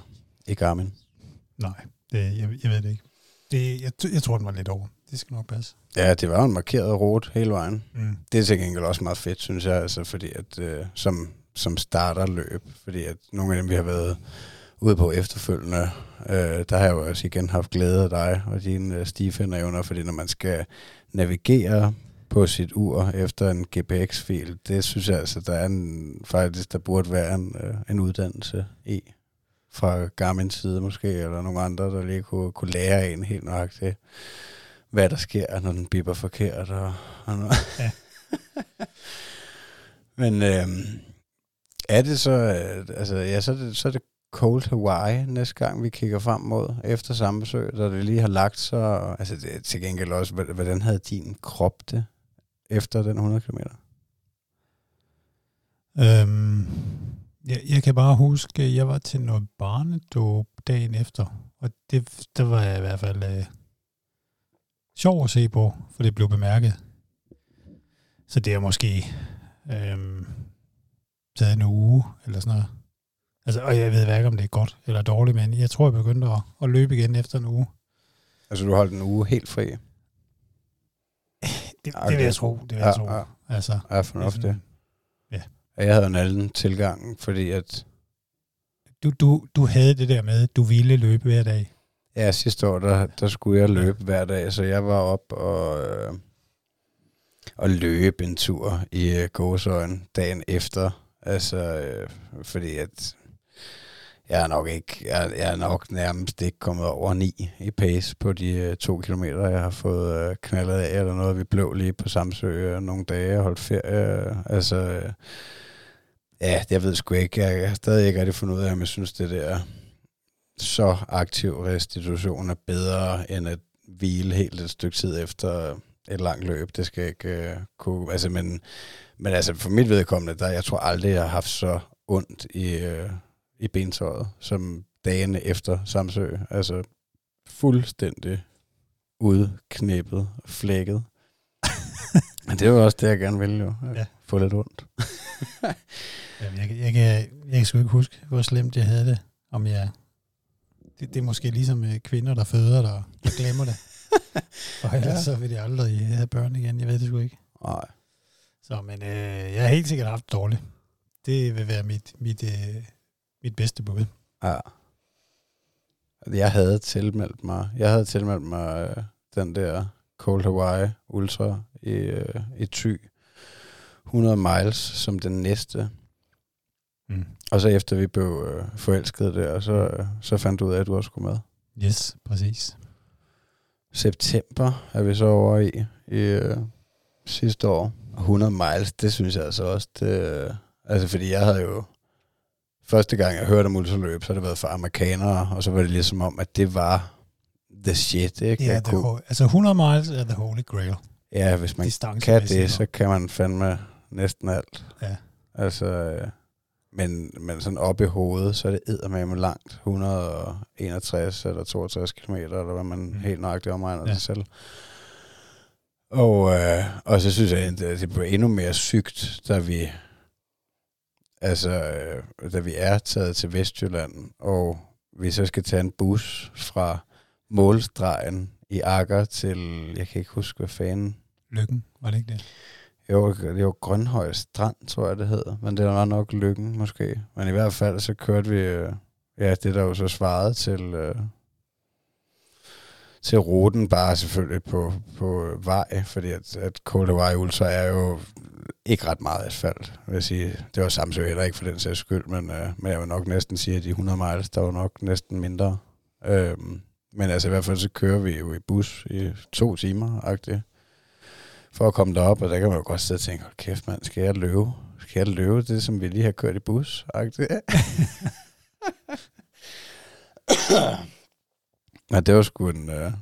i Garmin. Nej, det, jeg, jeg ved det ikke. Det, jeg, jeg tror, den var lidt over. Det skal nok passe. Ja, det var en markeret rute hele vejen. Mm. Det er til gengæld også meget fedt, synes jeg, altså, fordi at, øh, som, som starter løb, fordi at nogle af dem, vi har været ude på efterfølgende, øh, der har jeg jo også igen haft glæde af dig og dine øh, stifinderevner, fordi når man skal navigere på sit ur efter en GPX-fil, det synes jeg altså, der er en, faktisk, der burde være en, øh, en uddannelse i fra Garmin side måske, eller nogle andre, der lige kunne, kunne lære en helt nøjagtigt, hvad der sker, når den bipper forkert. Og, og noget. Ja. Men øh, er det så, øh, altså ja, så er det, så er det Cold Hawaii næste gang, vi kigger frem mod efter samme besøg, da det lige har lagt sig. Altså det er til gengæld også, hvordan havde din krop det efter den 100 km? Øhm, jeg, jeg kan bare huske, jeg var til noget barnedåb dagen efter, og det, der var jeg i hvert fald øh, sjov at se på, for det blev bemærket. Så det er måske øhm, taget en uge eller sådan noget. Altså, og jeg ved ikke, om det er godt eller dårligt, men jeg tror, jeg begyndte at, at løbe igen efter en uge. Altså, du holdt en uge helt fri? Det, det vil jeg tro. Det vil jeg ja, tro. Ja. Altså, ja, fornuftigt. Ja. Jeg havde en anden tilgang, fordi at... Du, du, du havde det der med, at du ville løbe hver dag. Ja, sidste år, der, der skulle jeg løbe hver dag, så jeg var op og, øh, og løbe en tur i øh, gåsøjen dagen efter. Altså, øh, fordi at jeg er nok ikke, jeg, jeg er nok nærmest ikke kommet over 9 i pace på de øh, to kilometer, jeg har fået øh, knaldet af, eller noget. Vi blev lige på Samsø øh, nogle dage og holdt ferie. Øh, altså, øh, ja, jeg ved sgu ikke. Jeg, jeg har stadig ikke rigtig fundet ud af, om jeg synes, det der så aktiv restitution er bedre, end at hvile helt et stykke tid efter et langt løb. Det skal ikke øh, kunne... Altså, men, men altså, for mit vedkommende, der, jeg tror aldrig, jeg har haft så ondt i... Uh, i bentøjet, som dagene efter Samsø. Altså fuldstændig udknippet, flækket. Men det var også det, jeg gerne ville jo. Ja. Få lidt ondt. Jamen, jeg, jeg, kan, jeg kan sgu ikke huske, hvor slemt jeg havde det. Om jeg, det, det er måske ligesom øh, kvinder, der føder, der, der glemmer det. Og ellers ja. så vil de aldrig have børn igen. Jeg ved det sgu ikke. Nej. Så, men øh, jeg har helt sikkert haft dårligt. Det vil være mit, mit, øh, mit bedste bud. Ja. Jeg havde tilmeldt mig, jeg havde tilmeldt mig øh, den der Cold Hawaii Ultra i, øh, i Thy. 100 miles som den næste. Mm. Og så efter vi blev øh, forelskede der, så, øh, så fandt du ud af, at du også skulle med. Yes, præcis. September er vi så over i, i øh, sidste år. 100 miles, det synes jeg altså også, det, øh, altså fordi jeg havde jo første gang, jeg hørte om ultraløb, så har det været for amerikanere, og så var det ligesom om, at det var the shit, ikke? Ja, kunne... whole, altså 100 miles er the holy grail. Ja, hvis man kan det, så kan man fandme næsten alt. Ja. Altså, øh, men, men sådan op i hovedet, så er det eddermame langt. 161 eller 62 km, eller hvad man mm. helt nøjagtigt omregner ja. sig selv. Og, øh, og så synes jeg, at det blev endnu mere sygt, da vi Altså, øh, da vi er taget til Vestjylland, og vi så skal tage en bus fra målstregen i Akker til, jeg kan ikke huske, hvad fanden. Lykken, var det ikke det? Jo, det var Grønhøj Strand, tror jeg, det hedder. Men det var nok Lykken, måske. Men i hvert fald, så kørte vi, øh, ja, det der jo så svarede til, øh, til ruten, bare selvfølgelig på, på vej, fordi at, at Koldevej Ultra er jo ikke ret meget asfalt, vil jeg sige. Det var Samsø heller ikke for den sags skyld, men, øh, men jeg vil nok næsten sige, at de 100 miles, der var nok næsten mindre. Øhm, men altså i hvert fald så kører vi jo i bus i to timer, agtigt, for at komme derop, og der kan man jo godt sidde og tænke, hold kæft mand, skal jeg løbe? Skal jeg løbe det, som vi lige har kørt i bus, agtigt? ja, det var sgu en, øh,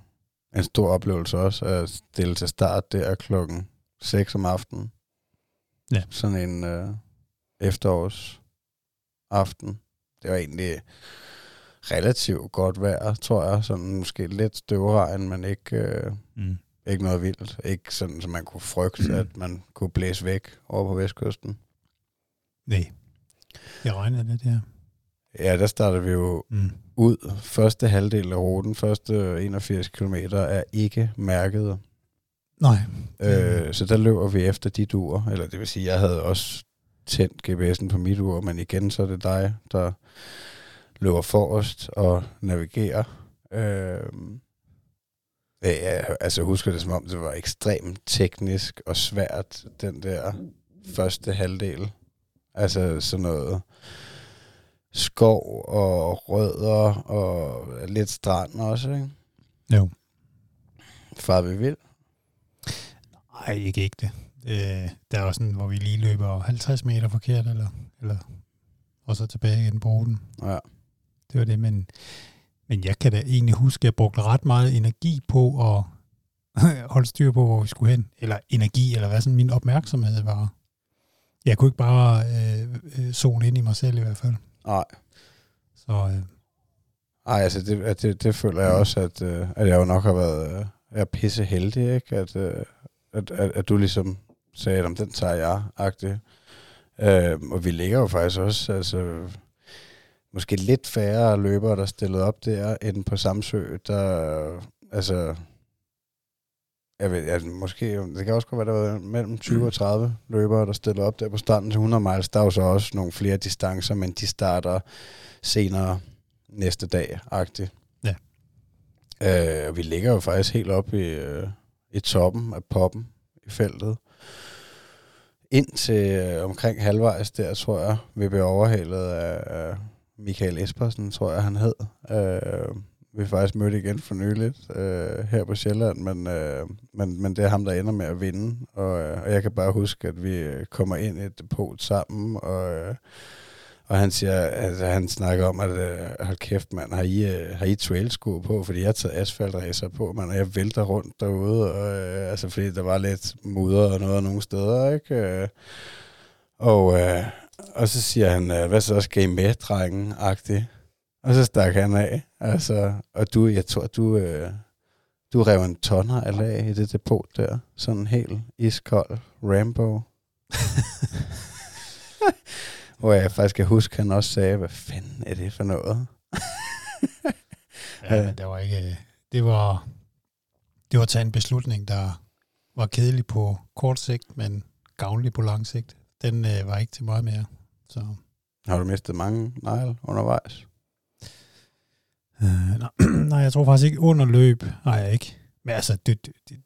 en stor oplevelse også, at stille til start der klokken 6 om aftenen. Ja. Sådan en øh, efterårs aften. Det var egentlig relativt godt vejr, tror jeg. Sådan måske lidt støvregn, men ikke, øh, mm. ikke noget vildt. Ikke sådan, som man kunne frygte, mm. at man kunne blæse væk over på vestkysten. Nej. Jeg regner det der. Ja, der starter vi jo mm. Ud. Første halvdel af ruten, første 81 km, er ikke mærket Nej. Øh, så der løber vi efter dit ur, eller det vil sige, jeg havde også tændt GPS'en på mit ur, men igen, så er det dig, der løber forrest og navigerer. Øh, Ja, altså jeg husker det som om, det var ekstremt teknisk og svært, den der første halvdel. Altså sådan noget skov og rødder og lidt strand også, ikke? Jo. Far vi vil. Nej, ikke ikke det. Øh, der er også sådan, hvor vi lige løber 50 meter forkert, eller, eller og så tilbage igen på ruten. Ja. Det var det, men, men jeg kan da egentlig huske, at jeg brugte ret meget energi på at holde styr på, hvor vi skulle hen. Eller energi, eller hvad sådan min opmærksomhed var. Jeg kunne ikke bare øh, øh, zone ind i mig selv i hvert fald. Nej. Så øh, Ej, altså det, det, det føler jeg også, at, øh, at jeg jo nok har været øh, jeg er pisse heldig, ikke? At, øh, at, at, at du ligesom sagde, at den tager jeg, agtigt. Øh, og vi ligger jo faktisk også, altså måske lidt færre løbere, der stillede op der, end på Samsø, der, altså, jeg ved, altså, måske, det kan også godt være, der var mellem 20 og 30 løbere, der stillede op der på starten til 100 miles. Der er jo så også nogle flere distancer, men de starter senere næste dag-agtigt. Ja. Øh, vi ligger jo faktisk helt op i, øh, i toppen af poppen i feltet. Indtil øh, omkring halvvejs der, tror jeg, vi blev overhalet af, af Michael Espersen, tror jeg, han hed. Øh, vi faktisk mødte igen for nyligt øh, her på Sjælland, men, øh, men, men det er ham, der ender med at vinde. Og, øh, og jeg kan bare huske, at vi kommer ind i et depot sammen, og, øh, og han siger, altså, han snakker om, at øh, hold kæft, mand, har I, øh, har I trailsko på? Fordi jeg har taget asfaltræser på, man, og jeg vælter rundt derude, og, øh, altså, fordi der var lidt mudder og noget nogle steder, ikke? Øh, og, øh, og så siger han, øh, hvad så skal I med, drengen, agtigt. Og så stak han af. Altså, og du, jeg tror, du, øh, du rev en tonner af lag i det depot der. Sådan helt iskold Rambo. Hvor jeg faktisk kan huske, han også sagde, hvad fanden er det for noget? ja, det var ikke... Det var, det var at tage en beslutning, der var kedelig på kort sigt, men gavnlig på lang sigt. Den øh, var ikke til meget mere. Så. Har du mistet mange negle undervejs? Øh, nej, nej, jeg tror faktisk ikke under løb. Nej, jeg ikke. Men altså, det, det, det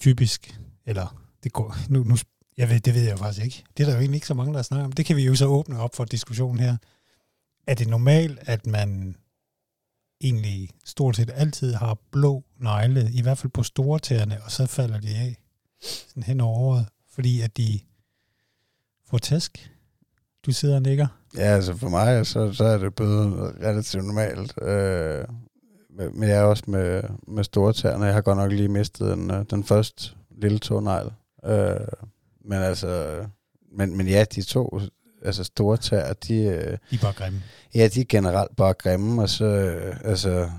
typisk, eller det går, nu, nu, jeg ved, det ved jeg jo faktisk ikke. Det er der jo egentlig ikke så mange, der snakker om. Det kan vi jo så åbne op for diskussionen her. Er det normalt, at man egentlig stort set altid har blå negle, i hvert fald på store tæerne, og så falder de af sådan hen over året, fordi at de får tæsk? Du sidder og nikker. Ja, altså for mig, så, så er det blevet relativt normalt. Øh, men jeg er også med, med store tæerne. Jeg har godt nok lige mistet den, øh, den første lille tånegl. Øh, men altså, men, men ja, de to altså store tæer, de... Øh, de er bare grimme. Ja, de er generelt bare grimme, og så, øh, altså,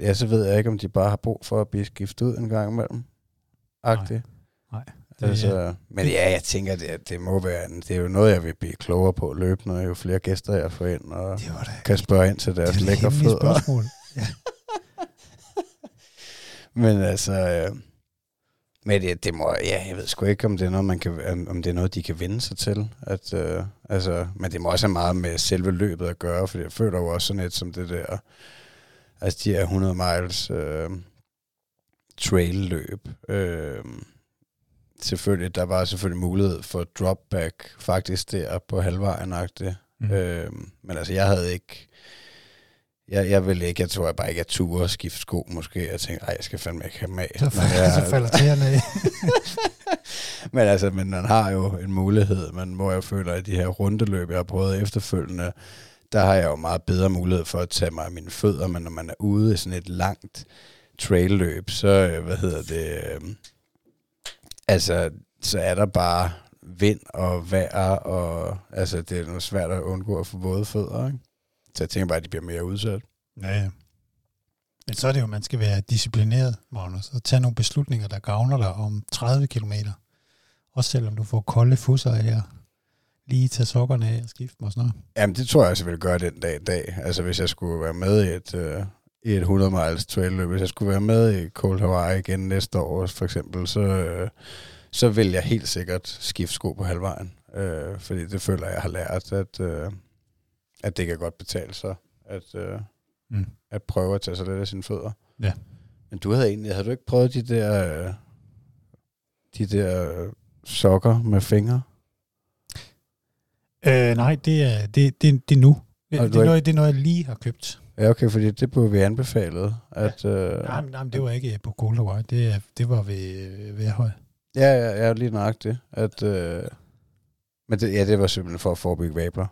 ja, så ved jeg ikke, om de bare har brug for at blive skiftet ud en gang imellem. Agtigt. Nej. Nej. Det, altså, men ja, jeg tænker, det, det må være, det er jo noget, jeg vil blive klogere på løbende, jo flere gæster jeg får ind, og det var det. kan spørge ind til deres lækre fødder. spørgsmål. Ja. men altså, øh, men det, det må, ja, jeg ved sgu ikke, om det er noget, man kan, om det er noget, de kan vende sig til. At, øh, altså, men det må også have meget med selve løbet at gøre, for jeg føler jo også sådan et som det der, altså de er 100 miles øh, trail-løb. Øh, selvfølgelig, der var selvfølgelig mulighed for dropback faktisk der på halvvejen mm. øh, Men altså, jeg havde ikke... Jeg, jeg ville ikke, jeg tror jeg bare ikke, at ture og skifte sko måske. Jeg tænkte, ej, jeg skal fandme ikke have med. Så, falder, jeg, så falder tæerne af. men altså, men man har jo en mulighed. Man må jo føle, at de her rundeløb, jeg har prøvet efterfølgende, der har jeg jo meget bedre mulighed for at tage mig af mine fødder, men når man er ude i sådan et langt trailløb, så, øh, hvad hedder det, øh, altså, så er der bare vind og vejr, og altså, det er noget svært at undgå at få våde fødder, ikke? Så jeg tænker bare, at de bliver mere udsat. Ja, ja. Men så er det jo, at man skal være disciplineret, Magnus, og tage nogle beslutninger, der gavner dig om 30 km. Også selvom du får kolde fusser her. Lige tage sokkerne af og skifte mig og sådan noget. Jamen, det tror jeg også, jeg ville gøre den dag i dag. Altså, hvis jeg skulle være med i et, øh, i et 100 miles trail løb. Hvis jeg skulle være med i Cold Hawaii igen næste år, for eksempel, så, øh, så vil jeg helt sikkert skifte sko på halvvejen. Øh, fordi det føler jeg, har lært, at, øh, at det kan godt betale sig at, øh, mm. at prøve at tage sig lidt af sine fødder. Ja. Men du havde egentlig, havde du ikke prøvet de der, øh, de der øh, sokker med fingre? Øh, nej, det er, det, det, det er nu. Det, det, er noget, det er noget, jeg lige har købt. Ja, okay, fordi det blev vi anbefalet. At, øh, Nej, men, nej, men det var ikke på Coldaway. Det, det var ved, ved Høj. ja, ja, ja, lige nok det. At, øh, men det, ja, det var simpelthen for at forebygge vabler.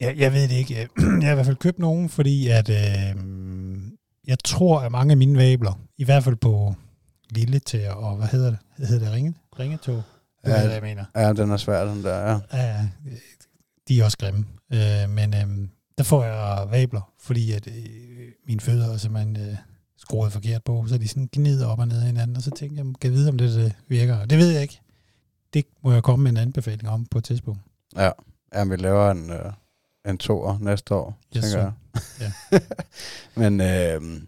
Jeg, jeg ved det ikke. Jeg har i hvert fald købt nogen, fordi at, øh, jeg tror, at mange af mine vabler, i hvert fald på lille til og hvad hedder det? Hedder det ringe? Ringetog? Det Ja. er, hvad jeg mener. Ja, den er svær, den der, ja. Ja, de er også grimme. Øh, men øh, der får jeg vabler, fordi at øh, mine fødder er simpelthen øh, skruet forkert på, så de sådan gnider op og ned af hinanden, og så tænker jeg, kan jeg vide, om det, det virker. Og Det ved jeg ikke. Det må jeg komme med en anbefaling om på et tidspunkt. Ja, ja vi laver en, øh, en toer næste år, Yes, tænker jeg. Ja. Men øh,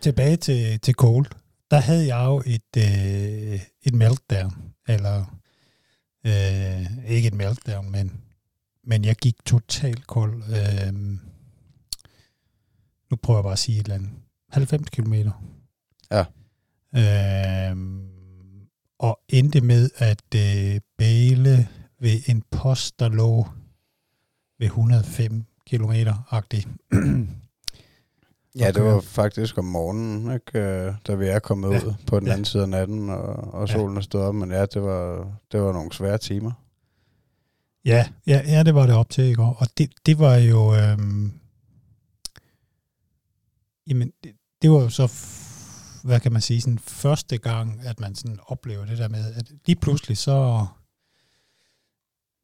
Tilbage til, til Cold. Der havde jeg jo et, øh, et meltdown, eller øh, ikke et meltdown, men, men jeg gik totalt kold. Øh, nu prøver jeg bare at sige et eller andet. 90 kilometer. Ja. Øh, og endte med at øh, bæle ved en post, der lå ved 105 kilometer-agtig. ja, det var faktisk om morgenen, ikke, øh, da vi er kommet Ja. ud på den Ja. anden side af natten, og, og Ja. solen er stået op. Men ja, det var, det var nogle svære timer. Ja, ja, ja, det var det op til i går. Og det, det var jo... Øhm, jamen, det, det var jo så, hvad kan man sige, sådan første gang, at man sådan oplever det der med, at lige pludselig så,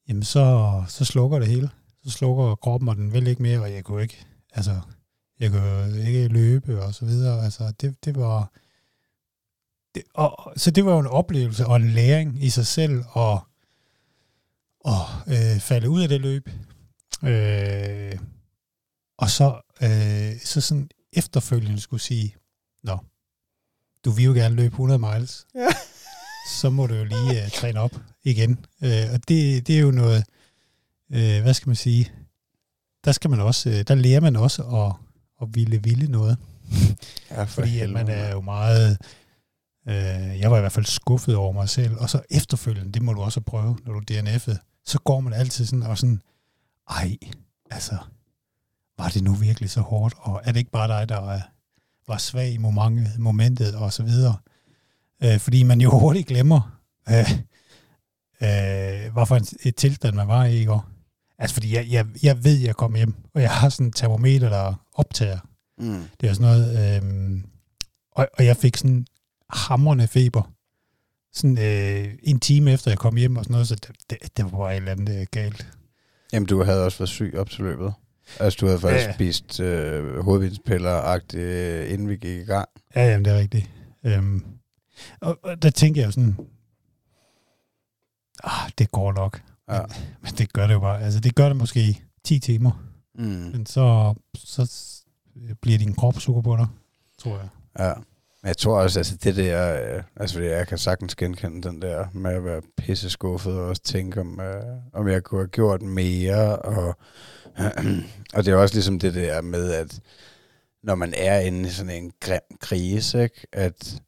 jamen så, så slukker det hele. Så slukker kroppen, og den vil ikke mere, og jeg kunne ikke, altså, jeg kunne ikke løbe og så videre. Altså, det, det var... Det, og, så det var jo en oplevelse og en læring i sig selv, og og øh, falde ud af det løb. Øh, og så, øh, så sådan efterfølgende skulle sige, Nå, du vil jo gerne løbe 100 miles. Ja. Så må du jo lige øh, træne op igen. Øh, og det, det er jo noget, øh, hvad skal man sige, der skal man også, øh, der lærer man også at, at ville ville noget. Ja, for Fordi at man er jo meget... Øh, jeg var i hvert fald skuffet over mig selv. Og så efterfølgende, det må du også prøve, når du DNF'ede, så går man altid sådan og sådan, ej, altså, var det nu virkelig så hårdt? Og er det ikke bare dig, der er, var svag i momentet, og så videre? Øh, fordi man jo hurtigt glemmer, øh, øh, hvad for en, et tilstand man var i i går. Altså, fordi jeg, jeg, jeg ved, jeg kom hjem, og jeg har sådan en termometer, der optager Mm. det er sådan noget, øh, og, og jeg fik sådan hamrende feber. Sådan øh, en time efter jeg kom hjem og sådan noget, så det, det, det var bare et eller andet øh, galt. Jamen, du havde også været syg op til løbet. Altså, du havde faktisk Ja. spist øh, hovedvinspiller-agtigt, øh, inden vi gik i gang. Ja, jamen, det er rigtigt. Øhm, og, og der tænker jeg jo sådan, ah, det går nok. Ja. Men det gør det jo bare. Altså, det gør det måske i 10 timer, Mm. men så, så bliver din krop sukker på dig, tror jeg. Ja. Men jeg tror også, altså det der, øh, altså fordi jeg kan sagtens genkende den der med at være pisse skuffet og også tænke om, øh, om jeg kunne have gjort mere. Og, og det er også ligesom det der med, at når man er inde i sådan en grim krise, ikke, at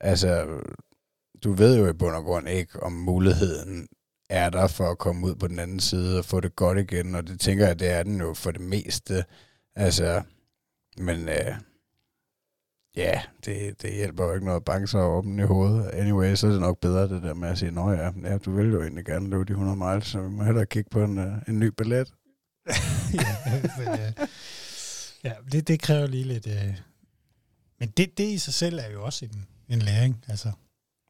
altså, du ved jo i bund og grund ikke, om muligheden er der for at komme ud på den anden side og få det godt igen, og det tænker jeg, det er den jo for det meste. Altså, men øh, ja, det, det hjælper jo ikke noget at banke sig åben i hovedet. Anyway, så er det nok bedre det der med at sige, nå ja, ja du vil jo egentlig gerne løbe de 100 miles, så vi må hellere kigge på en, øh, en ny billet. ja, men, øh, ja det, det kræver lige lidt... Øh, men det, det i sig selv er jo også en, en læring. Altså,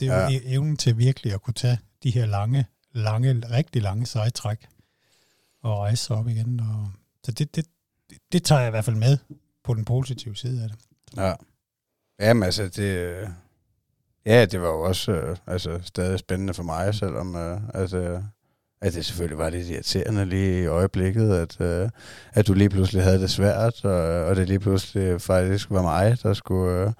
det er jo Ja. ja. evnen til virkelig at kunne tage de her lange, lange, rigtig lange sejtræk og rejse sig op igen. Og, så det, det, det, det tager jeg i hvert fald med på den positive side af det. Ja. Jamen altså, det... Øh, ja, det var jo også øh, altså, stadig spændende for mig, selvom øh, altså, at det selvfølgelig var lidt irriterende lige i øjeblikket, at, øh, at du lige pludselig havde det svært, og, og det lige pludselig faktisk var mig, der skulle øh,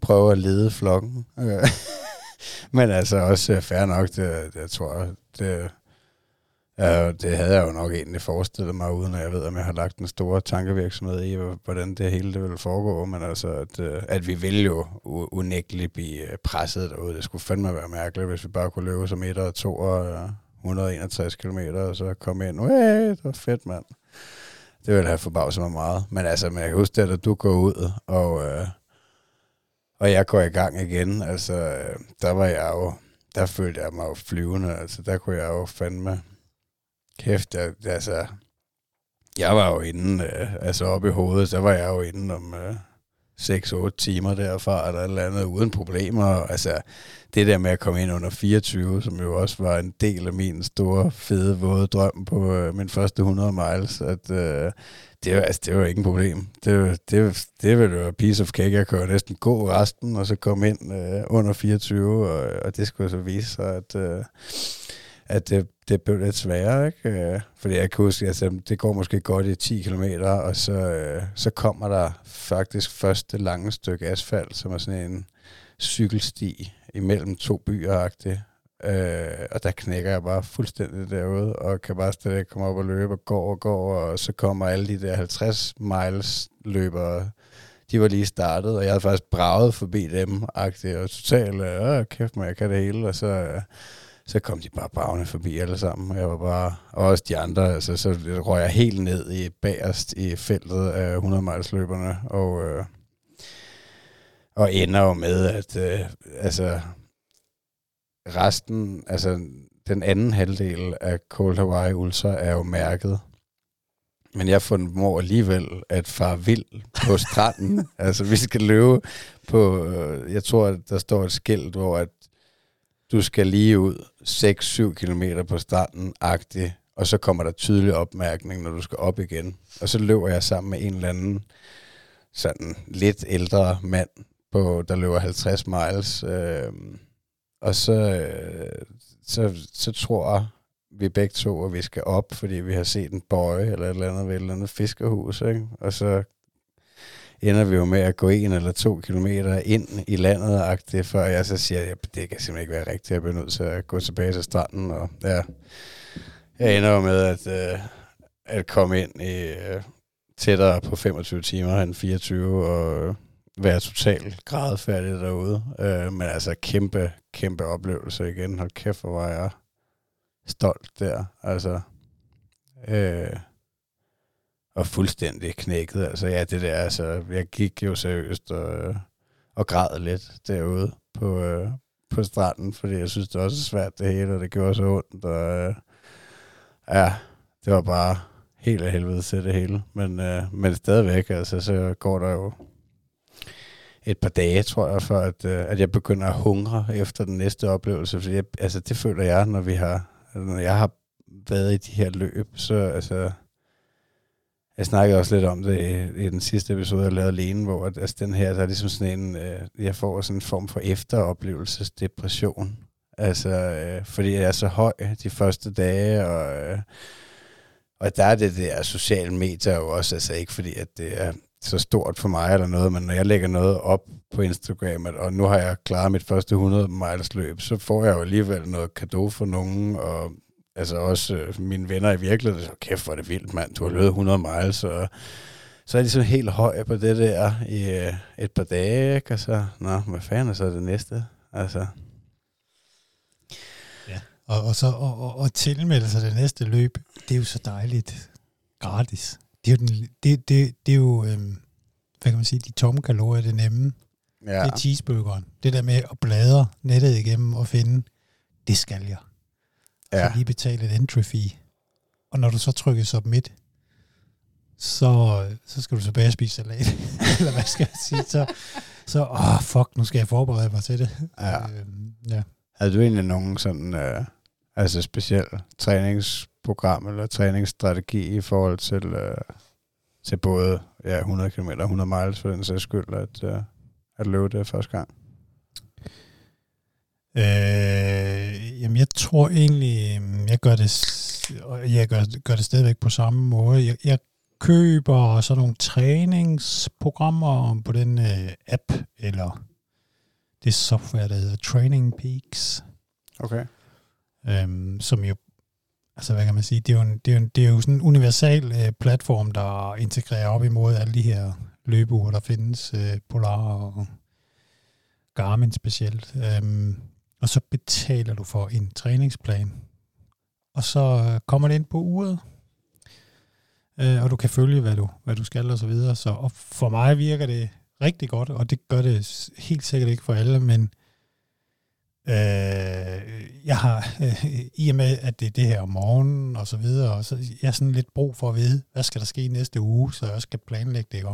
prøve at lede flokken. Men altså også øh, fair nok, det, det jeg tror jeg, det, Ja, det havde jeg jo nok egentlig forestillet mig, uden at jeg ved, om jeg har lagt en stor tankevirksomhed i, hvordan det hele det ville foregå. Men altså, at, øh, at vi ville jo unægteligt blive øh, presset derude. Det skulle fandme være mærkeligt, hvis vi bare kunne løbe som et og to og øh, 161 km, og så komme ind. Hey, det var fedt, mand. Det ville have forbavset mig meget. Men altså, man kan huske det, at du går ud, og, øh, og jeg går i gang igen. Altså, der var jeg jo, der følte jeg mig jo flyvende. Altså, der kunne jeg jo fandme Kæft, jeg, altså, jeg var jo inde, øh, altså oppe i hovedet, så var jeg jo inde om øh, 6-8 timer derfra, eller et eller andet, uden problemer. Altså, det der med at komme ind under 24, som jo også var en del af min store, fede, våde drøm på øh, min første 100 miles, at øh, det, var, altså, det var ikke en problem. Det, det, det ville være piece of cake. Jeg kunne næsten gå resten, og så komme ind øh, under 24, og, og det skulle så vise sig, at... Øh, at det, det blev lidt sværere, ikke? Øh, fordi jeg kan huske, altså, det går måske godt i 10 km, og så, øh, så kommer der faktisk første lange stykke asfalt, som er sådan en cykelsti imellem to byer øh, og der knækker jeg bare fuldstændig derude, og kan bare stadig komme op og løbe og gå og gå, og så kommer alle de der 50 miles løbere, de var lige startet, og jeg havde faktisk braget forbi dem, og totalt, øh, kæft mig, jeg kan det hele, og så... Øh, så kom de bare bravende forbi alle sammen. Og jeg var bare, og også de andre, altså, så røg jeg helt ned i bagerst i feltet af 100 miles løberne, og, øh, og ender jo med, at øh, altså, resten, altså den anden halvdel af Cold Hawaii Ultra er jo mærket. Men jeg formår alligevel at fare vild på stranden. altså, vi skal løbe på, øh, jeg tror, at der står et skilt, hvor at du skal lige ud 6-7 km på starten, agtig, og så kommer der tydelig opmærkning, når du skal op igen. Og så løber jeg sammen med en eller anden sådan lidt ældre mand, på, der løber 50 miles. Øh, og så, øh, så, så tror vi begge to, at vi skal op, fordi vi har set en bøje eller et eller andet ved et eller andet fiskerhus. Ikke? Og så ender vi jo med at gå en eller to kilometer ind i landet, før jeg så siger, at det kan simpelthen ikke være rigtigt, jeg bliver nødt til at gå tilbage til stranden. Og ja, jeg ender jo med at, øh, at komme ind i øh, tættere på 25 timer end 24, og øh, være totalt gradfærdig derude. Øh, men altså kæmpe, kæmpe oplevelse igen. Hold kæft, hvor var jeg stolt der. Altså, øh, og fuldstændig knækket. Altså ja, det der, altså, jeg gik jo seriøst og, og græd lidt derude på, øh, på stranden, fordi jeg synes, det var så svært det hele, og det gjorde så ondt, og øh, ja, det var bare helt af helvede til det hele. Men, øh, men stadigvæk, altså, så går der jo et par dage, tror jeg, for at, øh, at jeg begynder at hungre efter den næste oplevelse. Fordi jeg, altså, det føler jeg, når vi har, når jeg har været i de her løb, så altså, jeg snakkede også lidt om det i, i den sidste episode, jeg lavede alene, hvor at, altså, den her, der er ligesom sådan en, øh, jeg får sådan en form for efteroplevelsesdepression. Altså, øh, fordi jeg er så høj de første dage, og, øh, og der er det der sociale medier jo også, altså ikke fordi, at det er så stort for mig eller noget, men når jeg lægger noget op på Instagram, og nu har jeg klaret mit første 100 miles løb, så får jeg jo alligevel noget kado for nogen, og altså også øh, mine venner i virkeligheden, så kæft, hvor er det vildt, mand, du har løbet 100 miles, og så er de sådan helt høj på det der i øh, et par dage, ikke? og så, nå, hvad fanden er så det næste? Altså. Ja, og, og så og, og, og tilmelde sig det næste løb, det er jo så dejligt gratis. Det er jo, den, det, det, det er jo øhm, hvad kan man sige, de tomme kalorier, det nemme. Ja. Det er cheeseburgeren. Det der med at bladre nettet igennem og finde, det skal jeg ja. så lige betale et entry fee. Og når du så trykker submit, så, så skal du tilbage og spise salat. Eller hvad skal jeg sige? Så, så åh, fuck, nu skal jeg forberede mig til det. Ja. Øh, ja. Havde du egentlig nogen sådan, øh, altså speciel træningsprogram eller træningsstrategi i forhold til, øh, til både ja, 100 km og 100 miles for den sags skyld, at, øh, at løbe det første gang? Øh, jamen, jeg tror egentlig, øhm, jeg gør det, jeg gør, gør det stadigvæk på samme måde. Jeg, jeg køber sådan nogle træningsprogrammer på den uh, app, eller det software, der hedder Training Peaks. Okay. Øhm, som jo altså hvad kan man sige, det er jo, en, det er jo, en, det er jo sådan en universal øh, platform, der integrerer op imod alle de her løbeure, der findes, øh, Polar og Garmin specielt. Øhm, og så betaler du for en træningsplan. Og så øh, kommer det ind på uret, øh, og du kan følge, hvad du, hvad du skal og så videre. Så og for mig virker det rigtig godt, og det gør det helt sikkert ikke for alle, men øh, jeg har, øh, i og med, at det er det her om morgenen og så videre, og så jeg har sådan lidt brug for at vide, hvad skal der ske næste uge, så jeg også skal planlægge det, ikke?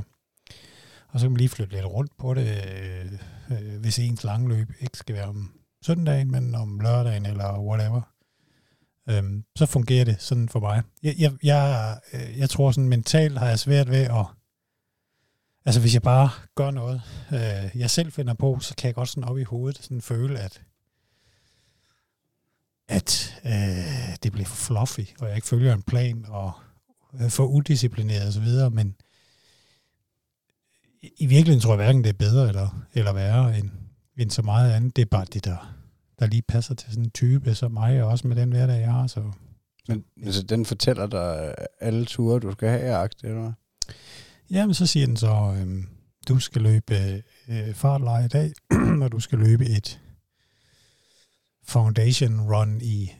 Og så kan man lige flytte lidt rundt på det, øh, øh, hvis ens langløb ikke skal være om søndagen, men om lørdagen eller whatever. Øhm, så fungerer det sådan for mig. Jeg, jeg, jeg, øh, jeg tror sådan mentalt har jeg svært ved at Altså hvis jeg bare gør noget, øh, jeg selv finder på, så kan jeg godt sådan op i hovedet sådan føle, at at øh, det bliver for fluffy, og jeg ikke følger en plan, og øh, for udisciplineret og så videre, men i virkeligheden tror jeg hverken det er bedre eller, eller værre end, end så meget andet. Det er bare det, der, der lige passer til sådan en type som mig, og også med den hverdag, jeg har. Så. Men altså, den fortæller dig alle ture, du skal have agt, eller hvad? Jamen, så siger den så, øh, du skal løbe øh, fartleje i dag, og du skal løbe et foundation run i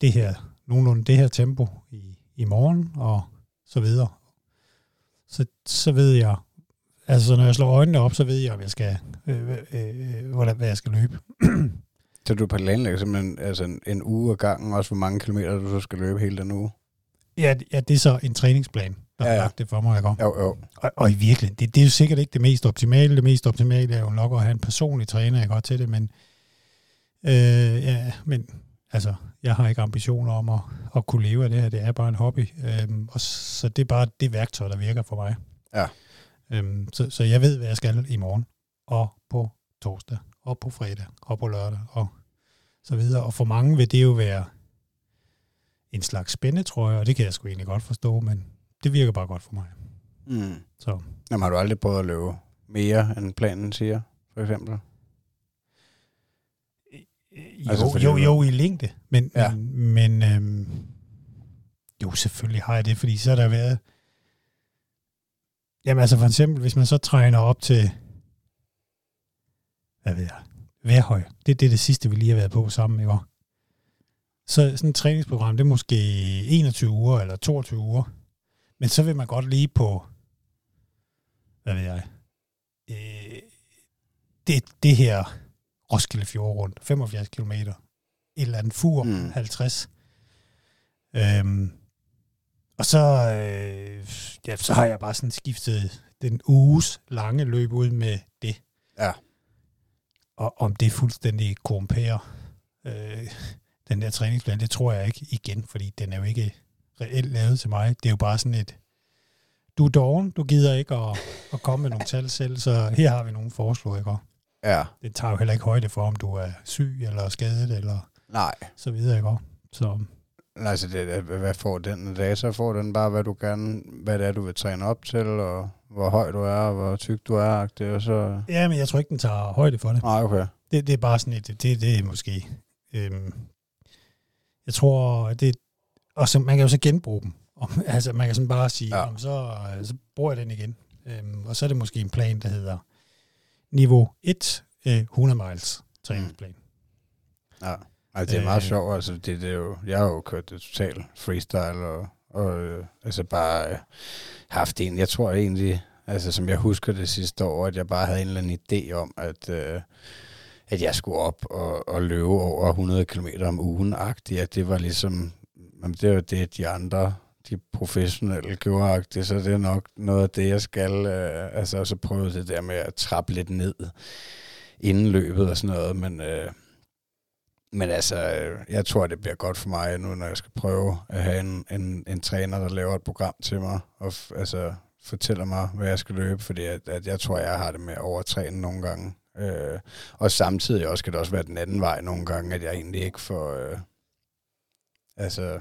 det her, nogenlunde det her tempo i, i morgen, og så videre. Så, så ved jeg, altså når jeg slår øjnene op, så ved jeg, om jeg skal, øh, øh, øh, hvordan, hvad jeg skal løbe. så du planlægger simpelthen altså en, en uge ad gangen, også hvor mange kilometer du så skal løbe hele den uge? Ja, ja det er så en træningsplan, der ja, ja. har det for mig, jeg går. Jo, jo. Og, og i virkeligheden, det, det er jo sikkert ikke det mest optimale. Det mest optimale er jo nok at have en personlig træner, jeg går til det, men Øh, ja, men altså, jeg har ikke ambitioner om at, at kunne leve af det her. Det er bare en hobby. Øhm, og så det er bare det værktøj, der virker for mig. Ja. Øhm, så, så jeg ved, hvad jeg skal i morgen, og på torsdag, og på fredag, og på lørdag, og så videre. Og for mange vil det jo være en slags spændetrøje, og det kan jeg sgu egentlig godt forstå, men det virker bare godt for mig. Mm. Så. Jamen, har du aldrig prøvet at løbe mere, end planen siger, for eksempel? Jo, altså, jo, jo, i længde. Men, ja. men, men øhm, jo, selvfølgelig har jeg det, fordi så har der været... Jamen altså for eksempel, hvis man så træner op til, hvad ved jeg, Værhøj. Det, det er det sidste, vi lige har været på sammen, ikke? Så sådan et træningsprogram, det er måske 21 uger eller 22 uger. Men så vil man godt lige på, hvad ved jeg, øh, det, det her Roskilde Fjord rundt, 75 km, et eller andet fur, mm. 50. Øhm, og så, øh, ja, så har jeg bare sådan skiftet den uges lange løb ud med det. Ja. Og om det fuldstændig korrumperer øh, den der træningsplan, det tror jeg ikke igen, fordi den er jo ikke reelt lavet til mig. Det er jo bare sådan et, du er doven, du gider ikke at, at komme med nogle tal selv, så her har vi nogle forslag, ikke? Ja. Det tager jo heller ikke højde for, om du er syg eller skadet eller Nej. så videre, ikke? Så. Nej, så det, hvad får den? Så får den bare, hvad du gerne, hvad det er, du vil træne op til, og hvor høj du er, og hvor tyk du er, det og så... Ja, men jeg tror ikke, den tager højde for det. Nej, okay. Det, det er bare sådan et, det, det er måske... Øhm, jeg tror, det... Og så, man kan jo så genbruge dem. Om, altså, man kan sådan bare sige, ja. så, så bruger jeg den igen. Øhm, og så er det måske en plan, der hedder niveau 1, øh, 100 miles træningsplan. Mm. Ja, altså det er meget øh, sjovt. Altså, det, det er jo, jeg har jo kørt det totalt freestyle, og, og øh, altså bare øh, haft en, jeg tror egentlig, altså som jeg husker det sidste år, at jeg bare havde en eller anden idé om, at, øh, at jeg skulle op og, og løbe over 100 km om ugen, agtigt, at det var ligesom, jamen, det var det, de andre de professionelle gjorde så det er nok noget af det, jeg skal. Øh, altså, så prøve det der med at trappe lidt ned inden løbet og sådan noget, men... Øh, men altså, øh, jeg tror, det bliver godt for mig nu, når jeg skal prøve at have en, en, en træner, der laver et program til mig, og altså, fortæller mig, hvad jeg skal løbe, fordi at, at jeg tror, jeg har det med at overtræne nogle gange. Øh, og samtidig også kan det også være den anden vej nogle gange, at jeg egentlig ikke får... Øh, altså,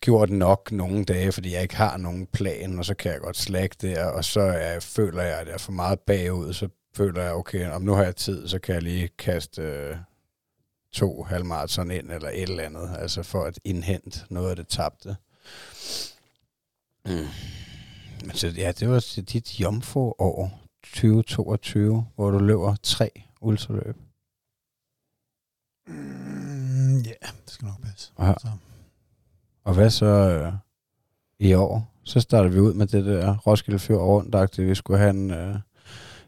gjort nok nogle dage, fordi jeg ikke har nogen plan, og så kan jeg godt slække der, og så jeg, føler jeg, at jeg er for meget bagud, så føler jeg, okay, om nu har jeg tid, så kan jeg lige kaste, øh, to halvmarathon ind, eller et eller andet, altså for at indhente noget af det tabte. Mm. Men så, ja, det var dit jomfru-år 2022, hvor du løber tre ultraløb. Mm, ja, det skal nok passe. Ja. Så. Og hvad så øh, i år? Så starter vi ud med det der Roskilde Fjord rundt, vi skulle have en, øh,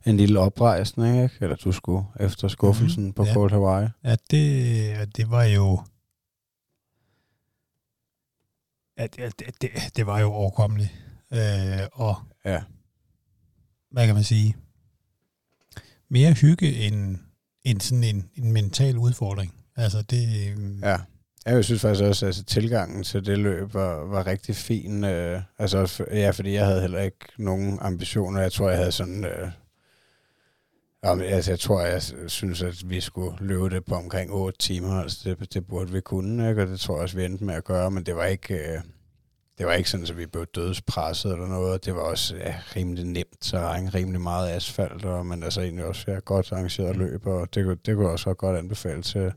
en lille oprejsning, ikke? Eller du skulle efter skuffelsen mm-hmm. på Ja. Cold Hawaii. Ja, det, det var jo... Ja, det, det, det, var jo overkommeligt. Øh, og Ja. hvad kan man sige? Mere hygge end, end sådan en, en mental udfordring. Altså det... øhm, Ja. Jeg synes faktisk også, at altså, tilgangen til det løb var, var rigtig fin. Øh, altså, ja, fordi jeg havde heller ikke nogen ambitioner. Jeg tror, jeg havde sådan... Øh, jamen, altså, jeg tror, jeg synes, at vi skulle løbe det på omkring 8 timer. Altså, det, det burde vi kunne, ikke? og det tror jeg også, vi endte med at gøre. Men det var ikke... Øh, det var ikke sådan, at vi blev dødspresset eller noget. Det var også ja, rimelig nemt terræn, rimelig meget asfalt, og, men altså egentlig også ja, godt arrangeret løb, og det, det kunne jeg også godt anbefale til,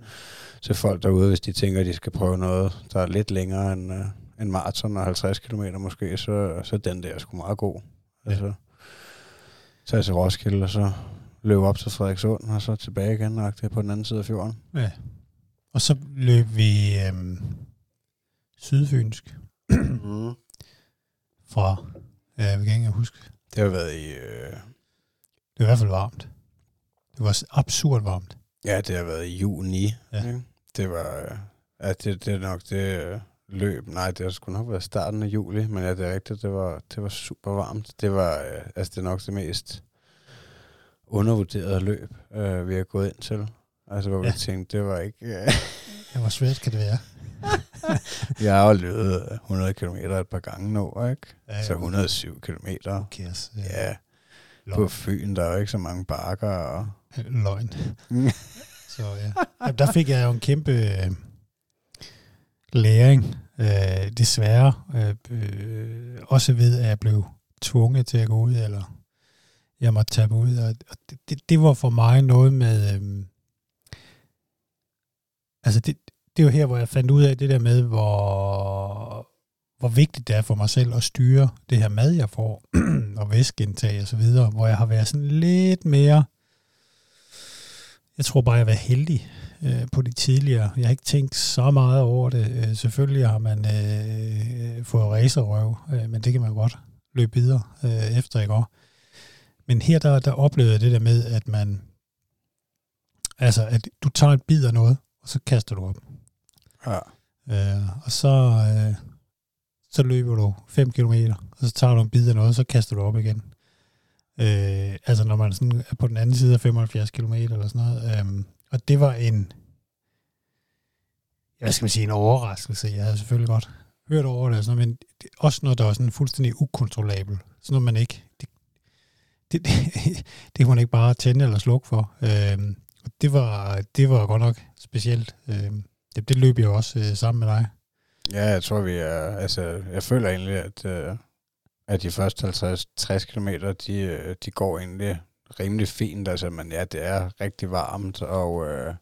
til folk derude, hvis de tænker, at de skal prøve noget, der er lidt længere end uh, en maraton og 50 km måske, så, så den der er sgu meget god. Ja. Altså, tage til Roskilde, og så løbe op til Frederikssund, og så tilbage igen, og på den anden side af fjorden. Ja. Og så løb vi øhm, sydfynsk Mm. fra... Ja, jeg kan ikke huske. Det har været i... Øh, Det var i hvert fald varmt. Det var absurd varmt. ja, det har været i juni. Ja. Ikke? Det var... Øh, ja, det, det er nok det øh, løb. Nej, det har sgu nok været starten af juli, men ja, det er rigtigt, det var, det var super varmt. Det var, øh, altså det er nok det mest undervurderede løb, øh, vi har gået ind til. Altså, hvor ja. Ja. vi tænkte, det var ikke... Øh, Ja, hvor svært kan det være? jeg har jo løbet 100 km et par gange nu, ikke? Ja, Så 107 km. Kæres, Ja, på løgn. Fyn, der er jo ikke så mange bakker. Og... løgn. Så ja. Jamen, der fik jeg jo en kæmpe øh, læring. Øh, desværre. Øh, øh, også ved, at jeg blev tvunget til at gå ud, eller jeg måtte tage mig ud. Og, og det, det, det var for mig noget med... Øhm, altså, det, det var her, hvor jeg fandt ud af det der med, hvor, hvor vigtigt det er for mig selv at styre det her mad, jeg får, og væskeindtag og så videre, hvor jeg har været sådan lidt mere jeg tror bare, jeg har været heldig øh, på de tidligere. Jeg har ikke tænkt så meget over det. Øh, selvfølgelig har man øh, fået racerøv, øh, men det kan man godt løbe videre øh, efter i går. Men her der, der oplevede jeg det der med, at man altså, at du tager et bid af noget, og så kaster du op. Ja. Øh, og så, øh, så løber du 5 km, og så tager du en bid af noget, og så kaster du op igen. Øh, altså når man sådan er på den anden side af 75 km eller sådan noget. Øh, og det var en, hvad skal man sige, en overraskelse. Jeg havde selvfølgelig godt hørt over det, sådan, men også når der var sådan fuldstændig ukontrollabel. Sådan noget, man ikke, det, det, det, man ikke bare tænde eller slukke for. Øh, det var, det var godt nok specielt. Øh, det, det løb jeg også øh, sammen med dig. Ja, jeg tror, vi er... Altså, jeg føler egentlig, at, øh, at de første 50-60 km, de, øh, de går egentlig rimelig fint. Altså, men ja, det er rigtig varmt, og... Øh,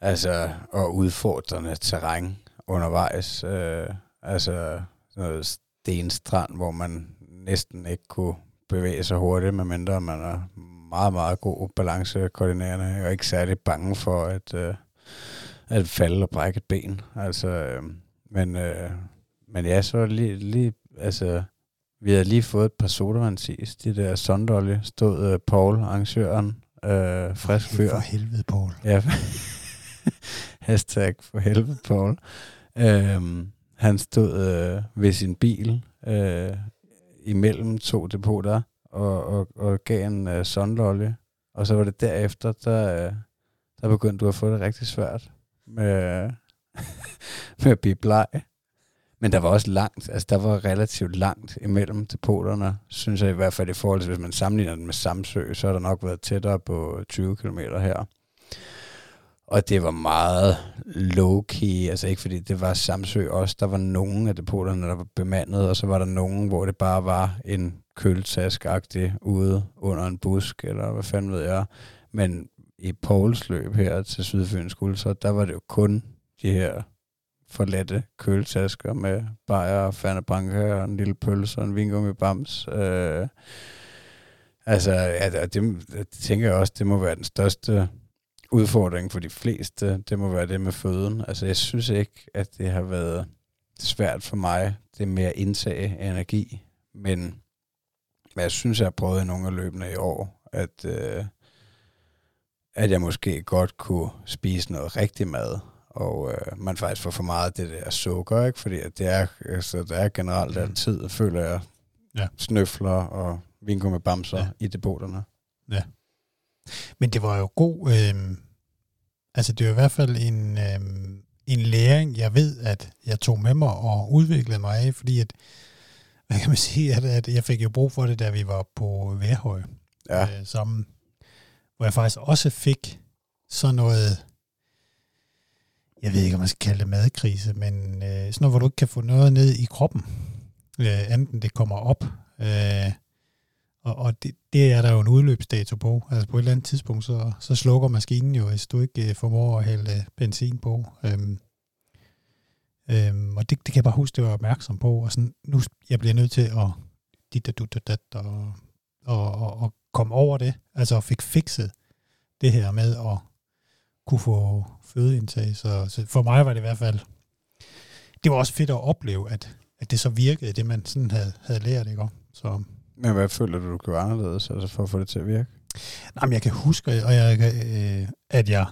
altså, og udfordrende terræn undervejs. Øh, altså, sådan noget stenstrand, hvor man næsten ikke kunne bevæge sig hurtigt, medmindre man er meget, meget god balancekoordinerende. Er ikke særlig bange for, at... Øh, at falde og brække et ben. Altså, øh, men, øh, men ja, så lige, lige, altså, vi havde lige fået et par sodavandsis, de der sondolje, stod øh, Paul, arrangøren, øh, frisk fyr. For helvede, Paul. Ja, hashtag for helvede, Paul. Øhm, han stod øh, ved sin bil øh, imellem to depoter og, og, og gav en øh, sondolje. Og så var det derefter, der, øh, der begyndte du at få det rigtig svært med, med at blive bleg. Men der var også langt, altså der var relativt langt imellem depoterne, synes jeg i hvert fald i forhold til, hvis man sammenligner den med Samsø, så har der nok været tættere på 20 km her. Og det var meget low-key, altså ikke fordi det var Samsø også, der var nogen af depoterne, der var bemandet, og så var der nogen, hvor det bare var en køletask ude under en busk, eller hvad fanden ved jeg. Men i Pauls løb her til Sydfyns så der var det jo kun de her forladte køletasker med bajer og fanebranke og en lille pølse og en vingummi bams. Øh, altså, ja, det, det tænker jeg også, det må være den største udfordring for de fleste. Det må være det med føden. Altså, jeg synes ikke, at det har været svært for mig, det med at indtage energi. Men, men jeg synes, jeg har prøvet i nogle af løbene i år, at, øh, at jeg måske godt kunne spise noget rigtig mad, og øh, man faktisk får for meget af det der sukker, ikke? fordi at det er, altså, der er generelt mm. altid, føler jeg, ja. snøfler og vinko med bamser ja. i depoterne. Ja. Men det var jo god, øh, altså det var i hvert fald en, øh, en læring, jeg ved, at jeg tog med mig og udviklede mig af, fordi at, hvad kan man sige, at, at jeg fik jo brug for det, da vi var på Værhøj ja. øh, sammen, hvor jeg faktisk også fik sådan noget, jeg ved ikke, om man skal kalde det madkrise, men øh, sådan noget, hvor du ikke kan få noget ned i kroppen, øh, enten det kommer op, øh, og, og det, det er der jo en udløbsdato på. Altså på et eller andet tidspunkt, så, så slukker maskinen jo, hvis du ikke øh, formår at hælde øh, benzin på. Øhm, øhm, og det, det kan jeg bare huske, det var opmærksom på. Og sådan, nu jeg bliver nødt til at dit og dit og dat og, og, og, og komme over det. Altså fik fikset det her med at kunne få fødeindtag. Så, så for mig var det i hvert fald, det var også fedt at opleve, at, at det så virkede, det man sådan havde, havde lært, ikke? Så, men hvad føler du, du være anderledes, altså for at få det til at virke? Jamen, jeg kan huske, og jeg, øh, at jeg,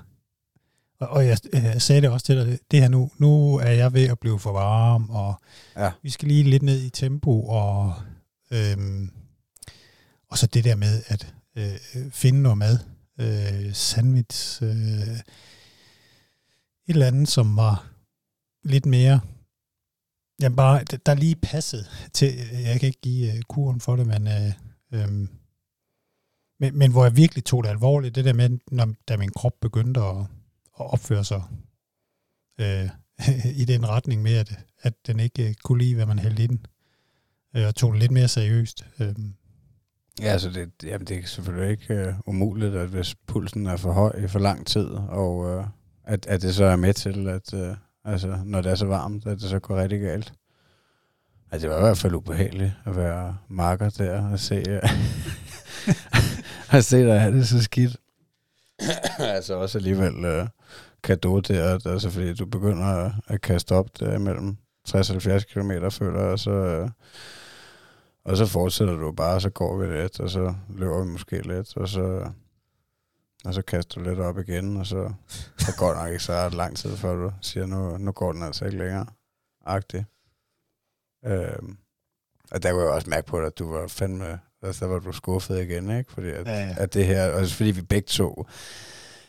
og, og jeg, øh, sagde det også til dig, det her nu, nu er jeg ved at blive for varm, og ja. vi skal lige lidt ned i tempo, og, øhm, og så det der med at øh, finde noget mad, øh, sandwich, øh, et eller andet, som var lidt mere Jamen bare, der lige passet til, øh, jeg kan ikke give uh, kuren for det, men, uh, øhm, men, men hvor jeg virkelig tog det alvorligt, det der med, når, da min krop begyndte at, at opføre sig uh, i den retning med, at, at den ikke uh, kunne lide, hvad man hældte i den, uh, og tog det lidt mere seriøst. Uh, Ja, altså det, jamen det er selvfølgelig ikke uh, umuligt, at hvis pulsen er for høj i for lang tid, og uh, at, at det så er med til, at, uh, Altså, når det er så varmt, at det så går rigtig galt. Altså, det var i hvert fald ubehageligt at være marker der og se, øh, at se dig have det så skidt. altså også alligevel uh, kado til, at, altså, fordi du begynder at, at kaste op der mellem 60-70 km, føler og så, uh, og så fortsætter du bare, og så går vi lidt, og så løber vi måske lidt, og så og så kaster du lidt op igen, og så, så går det nok ikke så lang tid, før du siger, nu, nu går den altså ikke længere. Agtigt. Øhm, og der kunne jeg også mærke på dig, at du var fandme, altså der var du skuffet igen, ikke? Fordi at, ja, ja. at det her, altså fordi vi begge to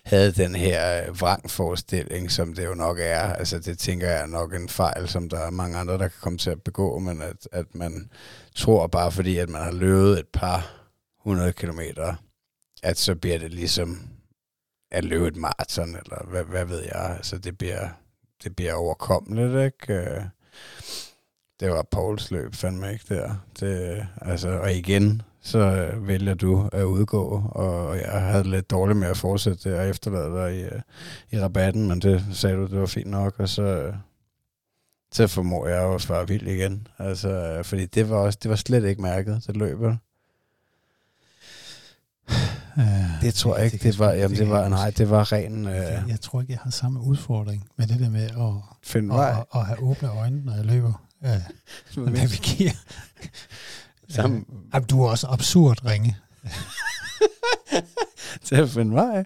havde den her vrangforestilling, som det jo nok er. Altså det tænker jeg er nok en fejl, som der er mange andre, der kan komme til at begå, men at, at man tror bare, fordi at man har løbet et par hundrede kilometer, at så bliver det ligesom at løbe et maraton, eller hvad, hvad ved jeg. Altså, det bliver, det bliver overkommeligt, ikke? Øh, det var Pauls løb, fandme ikke der. Det, altså, og igen, så vælger du at udgå, og jeg havde lidt dårligt med at fortsætte det og efterlade dig i, øh, i rabatten, men det sagde du, det var fint nok, og så, så formår jeg jo at svare vild igen. Altså, fordi det var, også, det var slet ikke mærket, det løber. Øh, det tror jeg ikke. Det, det var, jamen, det var, nej, det var ren... Øh, jeg, jeg tror ikke, jeg har samme udfordring med det der med at, Find at, at, at have åbne øjne, når jeg løber. Ja, navigerer. Sammen. Ja, du er også absurd ringe. til at finde vej.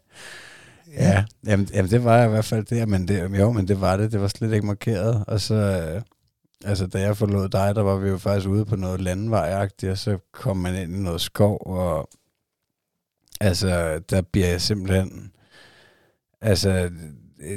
Ja, ja jamen, jamen, det var i hvert fald det, men det, jo, men det var det, det var slet ikke markeret, og så, øh, altså da jeg forlod dig, der var vi jo faktisk ude på noget landvejagtigt, og så kom man ind i noget skov, og Altså, der bliver jeg simpelthen... Altså,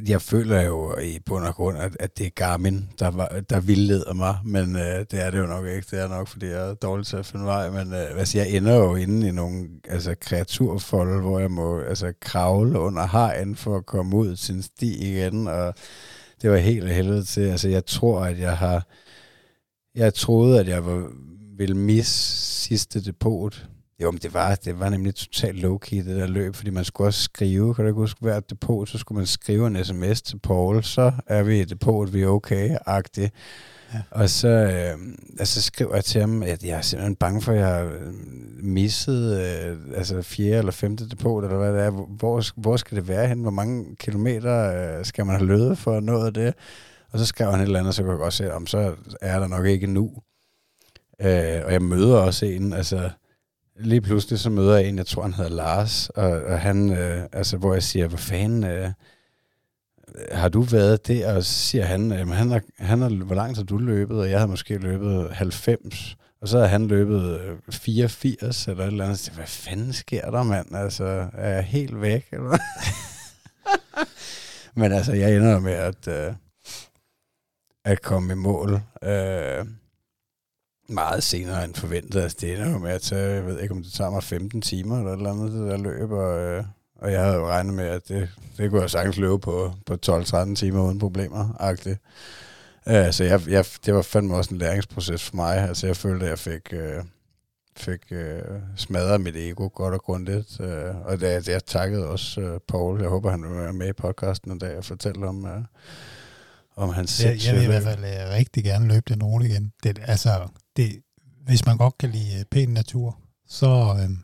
jeg føler jo i bund og grund, at, at det er Garmin, der, var, der vildleder mig, men øh, det er det jo nok ikke. Det er nok, fordi jeg er dårlig til at finde vej, men øh, altså, jeg ender jo inde i nogle altså, kreaturfolde, hvor jeg må altså, kravle under hegn for at komme ud til en sti igen, og det var helt helvede til. Altså, jeg tror, at jeg har... Jeg troede, at jeg var, ville misse sidste depot, jo, men det var, det var nemlig totalt low-key, det der løb, fordi man skulle også skrive, kan du ikke huske, hver depot, så skulle man skrive en sms til Paul, så er vi i depot, vi er okay-agtigt. Ja. Og så, øh, altså, skriver jeg til ham, at jeg er simpelthen bange for, at jeg har misset øh, altså fjerde eller femte depot, eller hvad det er. Hvor, hvor skal det være hen? Hvor mange kilometer øh, skal man have løbet for noget af det? Og så skrev han et eller andet, så kunne jeg godt se, om så er der nok ikke nu. Øh, og jeg møder også en, altså lige pludselig så møder jeg en, jeg tror han hedder Lars, og, og han, øh, altså hvor jeg siger, hvor fanden, øh, har du været det? Og så siger han, øh, han, har, han har, hvor langt har du løbet? Og jeg havde måske løbet 90. Og så havde han løbet øh, 84 eller et eller andet. Så, hvad fanden sker der, mand? Altså, er jeg helt væk? Eller? Men altså, jeg ender med at, øh, at komme i mål. Øh, meget senere end forventet. Altså, det ender jo med at tage, jeg ved ikke, om det tager mig 15 timer eller et eller andet, det der løb, og, øh, og jeg havde jo regnet med, at det, det kunne jeg sagtens løbe på, på 12-13 timer uden problemer, agtigt. Uh, så jeg, jeg, det var fandme også en læringsproces for mig. Altså, jeg følte, at jeg fik, uh, fik uh, smadret mit ego godt og grundigt. Uh, og det, jeg takkede også uh, Paul. Jeg håber, han vil være med i podcasten en dag og fortælle om, uh, om hans jeg, jeg vil i hvert fald uh, rigtig gerne løbe den rute igen. Det, altså, det, hvis man godt kan lide pæn natur, så, øh,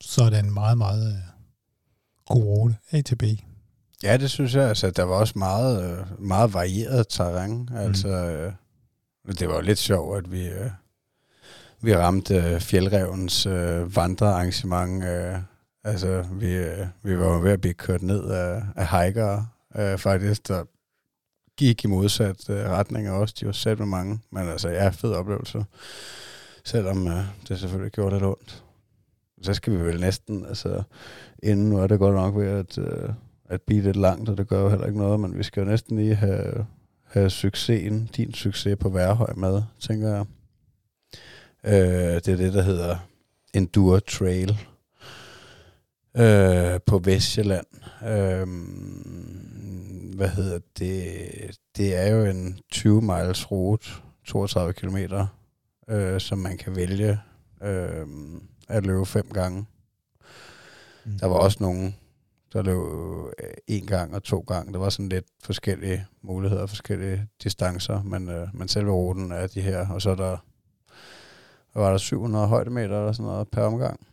så er det en meget, meget øh, god rute, A til B. Ja, det synes jeg. Altså, der var også meget, øh, meget varieret terræn. Mm. Altså, øh, det var jo lidt sjovt, at vi, øh, vi ramte øh, fjeldrevens øh, vandrearrangement. Øh, altså, vi, øh, vi var jo ved at blive kørt ned af, af hikere, øh, faktisk, der gik i modsat øh, retning også. De var selv med mange, men altså, ja, fed oplevelse. Selvom øh, det selvfølgelig gjorde lidt ondt. Så skal vi vel næsten, altså, inden nu er det godt nok ved at, øh, at blive lidt langt, og det gør jo heller ikke noget, men vi skal jo næsten lige have, have succesen, din succes på Værhøj med, tænker jeg. Øh, det er det, der hedder Endure Trail øh, på Vestjylland. Øh, hvad hedder det? Det er jo en 20 miles rute, 32 kilometer, øh, som man kan vælge øh, at løbe fem gange. Mm. Der var også nogen, der løb øh, en gang og to gange. Der var sådan lidt forskellige muligheder, forskellige distancer, men, øh, men selve ruten er de her, og så er der, var der 700 højdemeter eller sådan noget per omgang.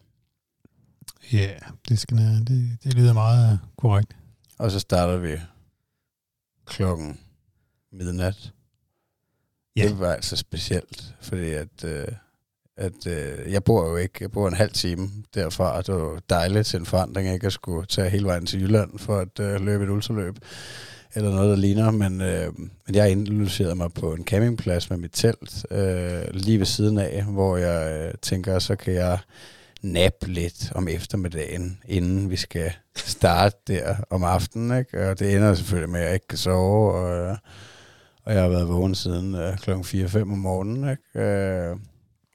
Ja, yeah, det, skal, det, det lyder meget korrekt. Og så starter vi klokken midnat. Ja. Det var altså specielt, fordi at, øh, at øh, jeg bor jo ikke, jeg bor en halv time derfra, og det var dejligt til en forandring, ikke at skulle tage hele vejen til Jylland for at øh, løbe et ultraløb eller noget, der ligner, men, øh, men jeg indlucerede mig på en campingplads med mit telt øh, lige ved siden af, hvor jeg øh, tænker, så kan jeg nappe lidt om eftermiddagen, inden vi skal starte der om aftenen. Ikke? Og det ender selvfølgelig med, at jeg ikke kan sove, og, og jeg har været vågen siden øh, kl. 4-5 om morgenen. Ikke? Øh,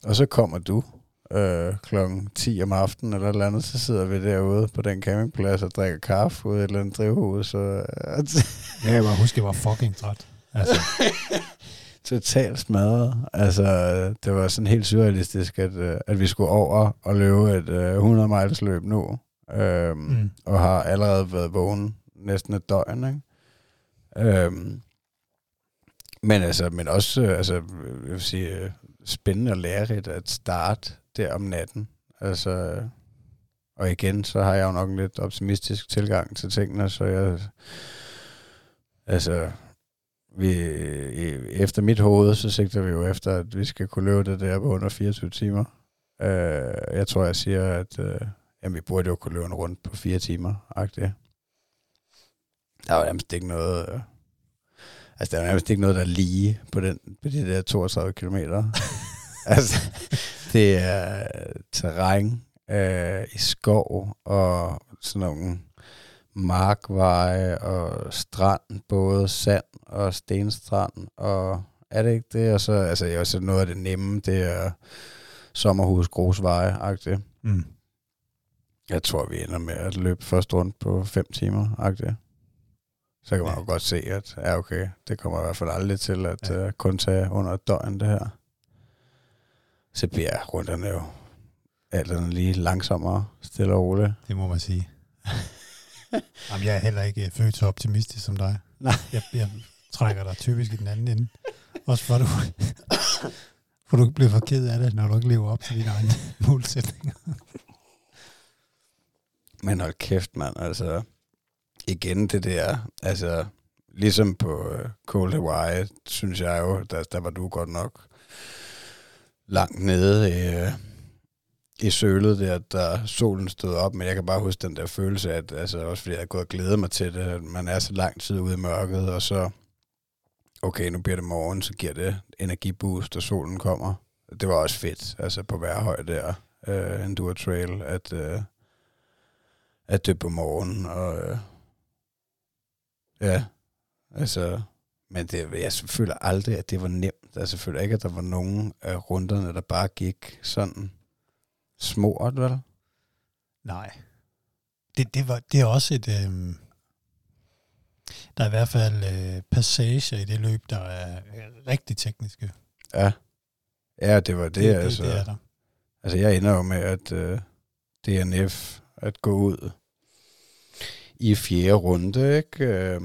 og så kommer du øh, klokken 10 om aftenen eller et eller andet, så sidder vi derude på den campingplads og drikker kaffe ud i et eller andet drivhus. Så, øh, ja, jeg bare husker, jeg var fucking træt. Altså. totalt smadret. Altså, det var sådan helt surrealistisk, at, øh, at vi skulle over og løbe et uh, øh, 100 miles løb nu, øhm, mm. og har allerede været vågen næsten et døgn, ikke? Øhm, men altså, men også, øh, altså, jeg vil sige, spændende og lærerigt at starte der om natten. Altså, og igen, så har jeg jo nok en lidt optimistisk tilgang til tingene, så jeg, altså, vi, efter mit hoved, så sigter vi jo efter, at vi skal kunne løbe det der på under 24 timer. Uh, jeg tror, jeg siger, at uh, jamen, vi burde jo kunne løbe en rundt på fire timer. -agtigt. Der var nærmest ikke noget... Uh, altså, der var nærmest ikke noget, der er lige på, den, på de der 32 kilometer. altså, det er terræn uh, i skov og sådan nogle markveje og strand, både sand og stenstrand, og er det ikke det? Og så, altså, jeg også noget af det nemme, det er sommerhus grusveje-agtigt. Mm. Jeg tror, vi ender med at løbe først rundt på fem timer-agtigt. Så kan man ja. jo godt se, at ja, okay, det kommer i hvert fald aldrig til at ja. uh, kun tage under et døgn, det her. Så bliver runderne jo alt andet lige langsommere, stille og roligt. Det må man sige. Jamen, jeg er heller ikke født så optimistisk som dig. Nej. Jeg, jeg trækker dig typisk i den anden ende. Også for, du, for du bliver for ked af det, når du ikke lever op til dine egne målsætninger. Men hold kæft, mand. Altså, igen det der, altså, ligesom på uh, Cold Hawaii, synes jeg jo, der, der var du godt nok langt nede i, uh, i sølet der, da solen stod op, men jeg kan bare huske den der følelse, at altså, også fordi jeg havde gået og glædet mig til det, at man er så lang tid ude i mørket, og så, okay, nu bliver det morgen, så giver det energiboost, og solen kommer. Det var også fedt, altså på hver høj der, øh, uh, Enduro Trail, at, uh, at det på morgen, og uh, ja, altså, men det, jeg føler aldrig, at det var nemt. Altså, jeg føler ikke, at der var nogen af runderne, der bare gik sådan smurt, vel? Nej. Det, det, var, det er også et... Øh, der er i hvert fald øh, passager i det løb, der er rigtig tekniske. Ja. Ja, det var det, det, altså. Det, det er der. Altså, jeg ender jo med, at øh, DNF, at gå ud i fjerde runde, ikke? Øh,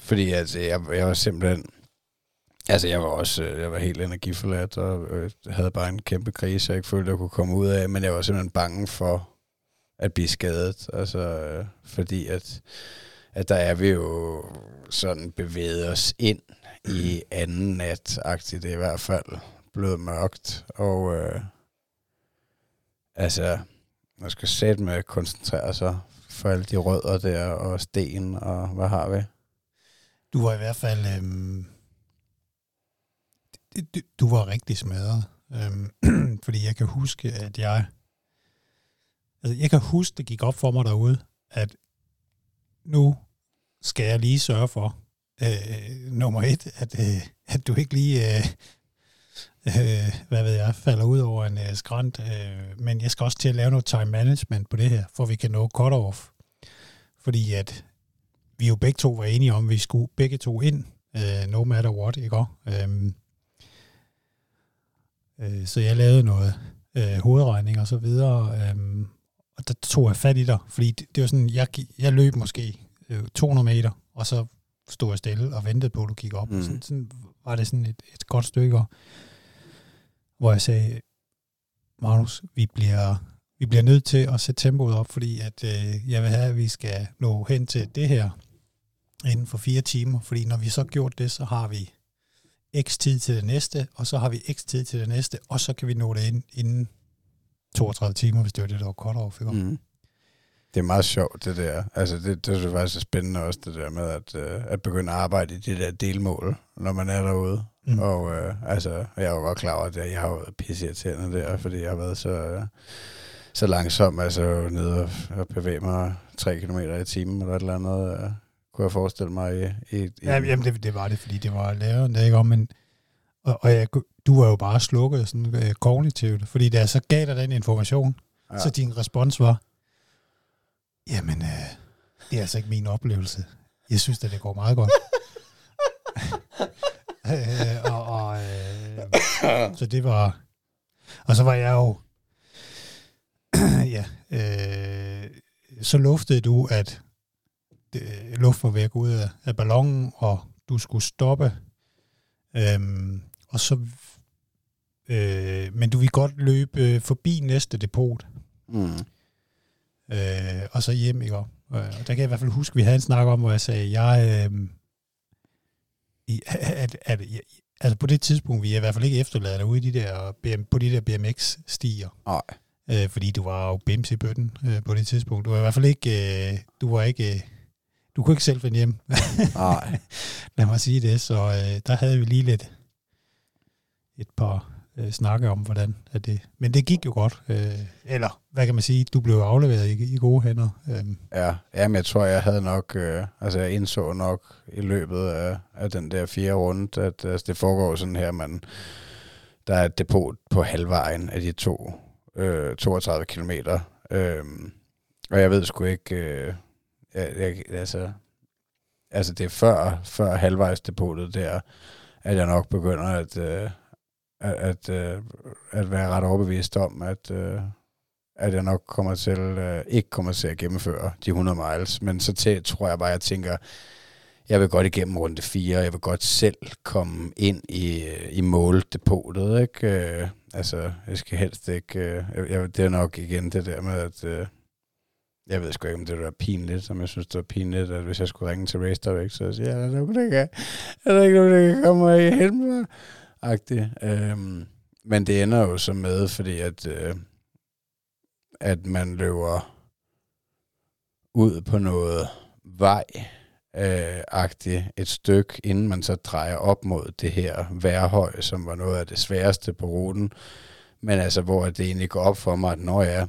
fordi altså, jeg, jeg var simpelthen... Altså, jeg var også øh, jeg var helt energiforladt, og øh, havde bare en kæmpe krise, jeg ikke følte, jeg kunne komme ud af, men jeg var simpelthen bange for at blive skadet, altså, øh, fordi at, at der er vi jo sådan bevæget os ind i anden nat det er i hvert fald blevet mørkt, og øh, altså, man skal sætte med at koncentrere sig for alle de rødder der, og sten, og hvad har vi? Du var i hvert fald... Øhm, du, du var rigtig smadret. Øhm, fordi jeg kan huske, at jeg... Altså, jeg kan huske, det gik op for mig derude, at nu skal jeg lige sørge for, øh, nummer et, at, øh, at du ikke lige, øh, øh, hvad ved jeg, falder ud over en øh, skrant. Øh, men jeg skal også til at lave noget time management på det her, for vi kan nå cut-off. Fordi at vi jo begge to var enige om, at vi skulle begge to ind, øh, no matter what, ikke også? Øhm, Øh, så jeg lavede noget øh, hovedregning og så videre, øh, og der tog jeg fat i dig, fordi det, det var sådan, jeg, jeg løb måske øh, 200 meter, og så stod jeg stille og ventede på, at du gik op. Mm. Sådan, sådan var det sådan et, et godt stykke, hvor jeg sagde, Magnus, vi bliver, vi bliver nødt til at sætte tempoet op, fordi at, øh, jeg vil have, at vi skal nå hen til det her inden for fire timer, fordi når vi så gjort det, så har vi x tid til det næste, og så har vi x tid til det næste, og så kan vi nå det ind inden 32 timer, hvis det var det, der var kort over. Mm. Det er meget sjovt, det der. Altså, det, det er faktisk spændende også, det der med at, uh, at begynde at arbejde i det der delmål, når man er derude. Mm. Og uh, altså, jeg er jo godt klar over, at jeg har været pisseirriterende der, fordi jeg har været så, uh, så langsom, altså nede og, og bevæge mig 3 km i timen eller et eller andet. Uh, kunne jeg forestille mig. I, i, i ja, jamen, det, det var det, fordi det var læreren, der ikke om, men og, og jeg, du var jo bare slukket sådan uh, kognitivt, fordi da jeg så gav dig den information, ja. så din respons var, jamen, uh, det er altså ikke min oplevelse. Jeg synes, at det går meget godt. uh, og, og, uh, så det var... Og så var jeg jo... ja, uh, så luftede du, at det, luft var ved at gå ud af, af ballonen, og du skulle stoppe. Øhm, og så, øh, men du vil godt løbe øh, forbi næste depot. Mm. Øh, og så hjem, ikke? Og der kan jeg i hvert fald huske, at vi havde en snak om, hvor jeg sagde, jeg, øh, at, at, at, altså på det tidspunkt, vi er i hvert fald ikke efterladet ude i de der, BM, på de der BMX-stier. Nej. Øh, fordi du var jo bims i bøtten øh, på det tidspunkt. Du var i hvert fald ikke, øh, du var ikke, øh, du kunne ikke selv finde hjem. Nej. Lad mig sige det. Så øh, der havde vi lige lidt et par øh, snakke om, hvordan er det. Men det gik jo godt. Øh, eller, hvad kan man sige, du blev afleveret i, i gode hænder. Øh. Ja, ja, men jeg tror, jeg havde nok, øh, altså jeg indså nok i løbet af, af den der fire runde, at altså, det foregår sådan her, man, der er et depot på halvvejen af de to, øh, 32 kilometer. Øh, og jeg ved sgu ikke, øh, jeg, jeg, altså, altså det er før, før halvvejsdepotet der, at jeg nok begynder at, øh, at, at, øh, at være ret overbevist om, at, øh, at jeg nok kommer til, øh, ikke kommer til at gennemføre de 100 miles. Men så til, tror jeg bare, at jeg tænker, jeg vil godt igennem runde 4, jeg vil godt selv komme ind i, i måldepotet, ikke? Øh, altså, jeg skal helst ikke... Øh, jeg, det er nok igen det der med, at... Øh, jeg ved sgu ikke, om det er pinligt, som jeg synes, det var pinligt, at hvis jeg skulle ringe til Race Direct, så siger jeg, er der nogen, der kan, er der ikke nogen, der kan komme og hjælpe mig? Agtigt. Øhm, men det ender jo så med, fordi at, øh, at man løber ud på noget vej, øh, agtigt et stykke, inden man så drejer op mod det her værhøj, som var noget af det sværeste på ruten. Men altså, hvor det egentlig går op for mig, at når jeg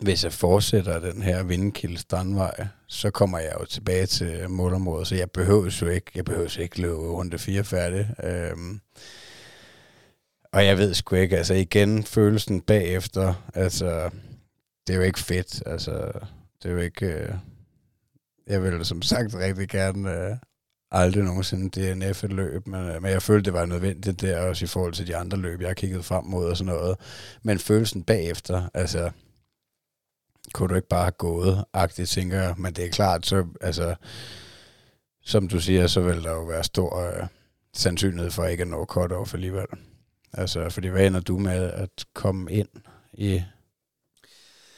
hvis jeg fortsætter den her vindkilde strandvej, så kommer jeg jo tilbage til målområdet, så jeg behøver jo ikke, jeg behøver ikke løbe rundt fire færdig. Øhm, og jeg ved sgu ikke, altså igen, følelsen bagefter, altså, det er jo ikke fedt, altså, det er jo ikke, øh, jeg vil som sagt rigtig gerne øh, aldrig nogensinde DNF et løb, men, øh, men jeg følte, det var nødvendigt der, også i forhold til de andre løb, jeg har kigget frem mod og sådan noget. Men følelsen bagefter, altså, kunne du ikke bare have gået, agtigt, tænker jeg. Men det er klart, så, altså, som du siger, så vil der jo være stor øh, sandsynlighed for ikke at nå cut-off alligevel. Altså, fordi hvad ender du med at komme ind i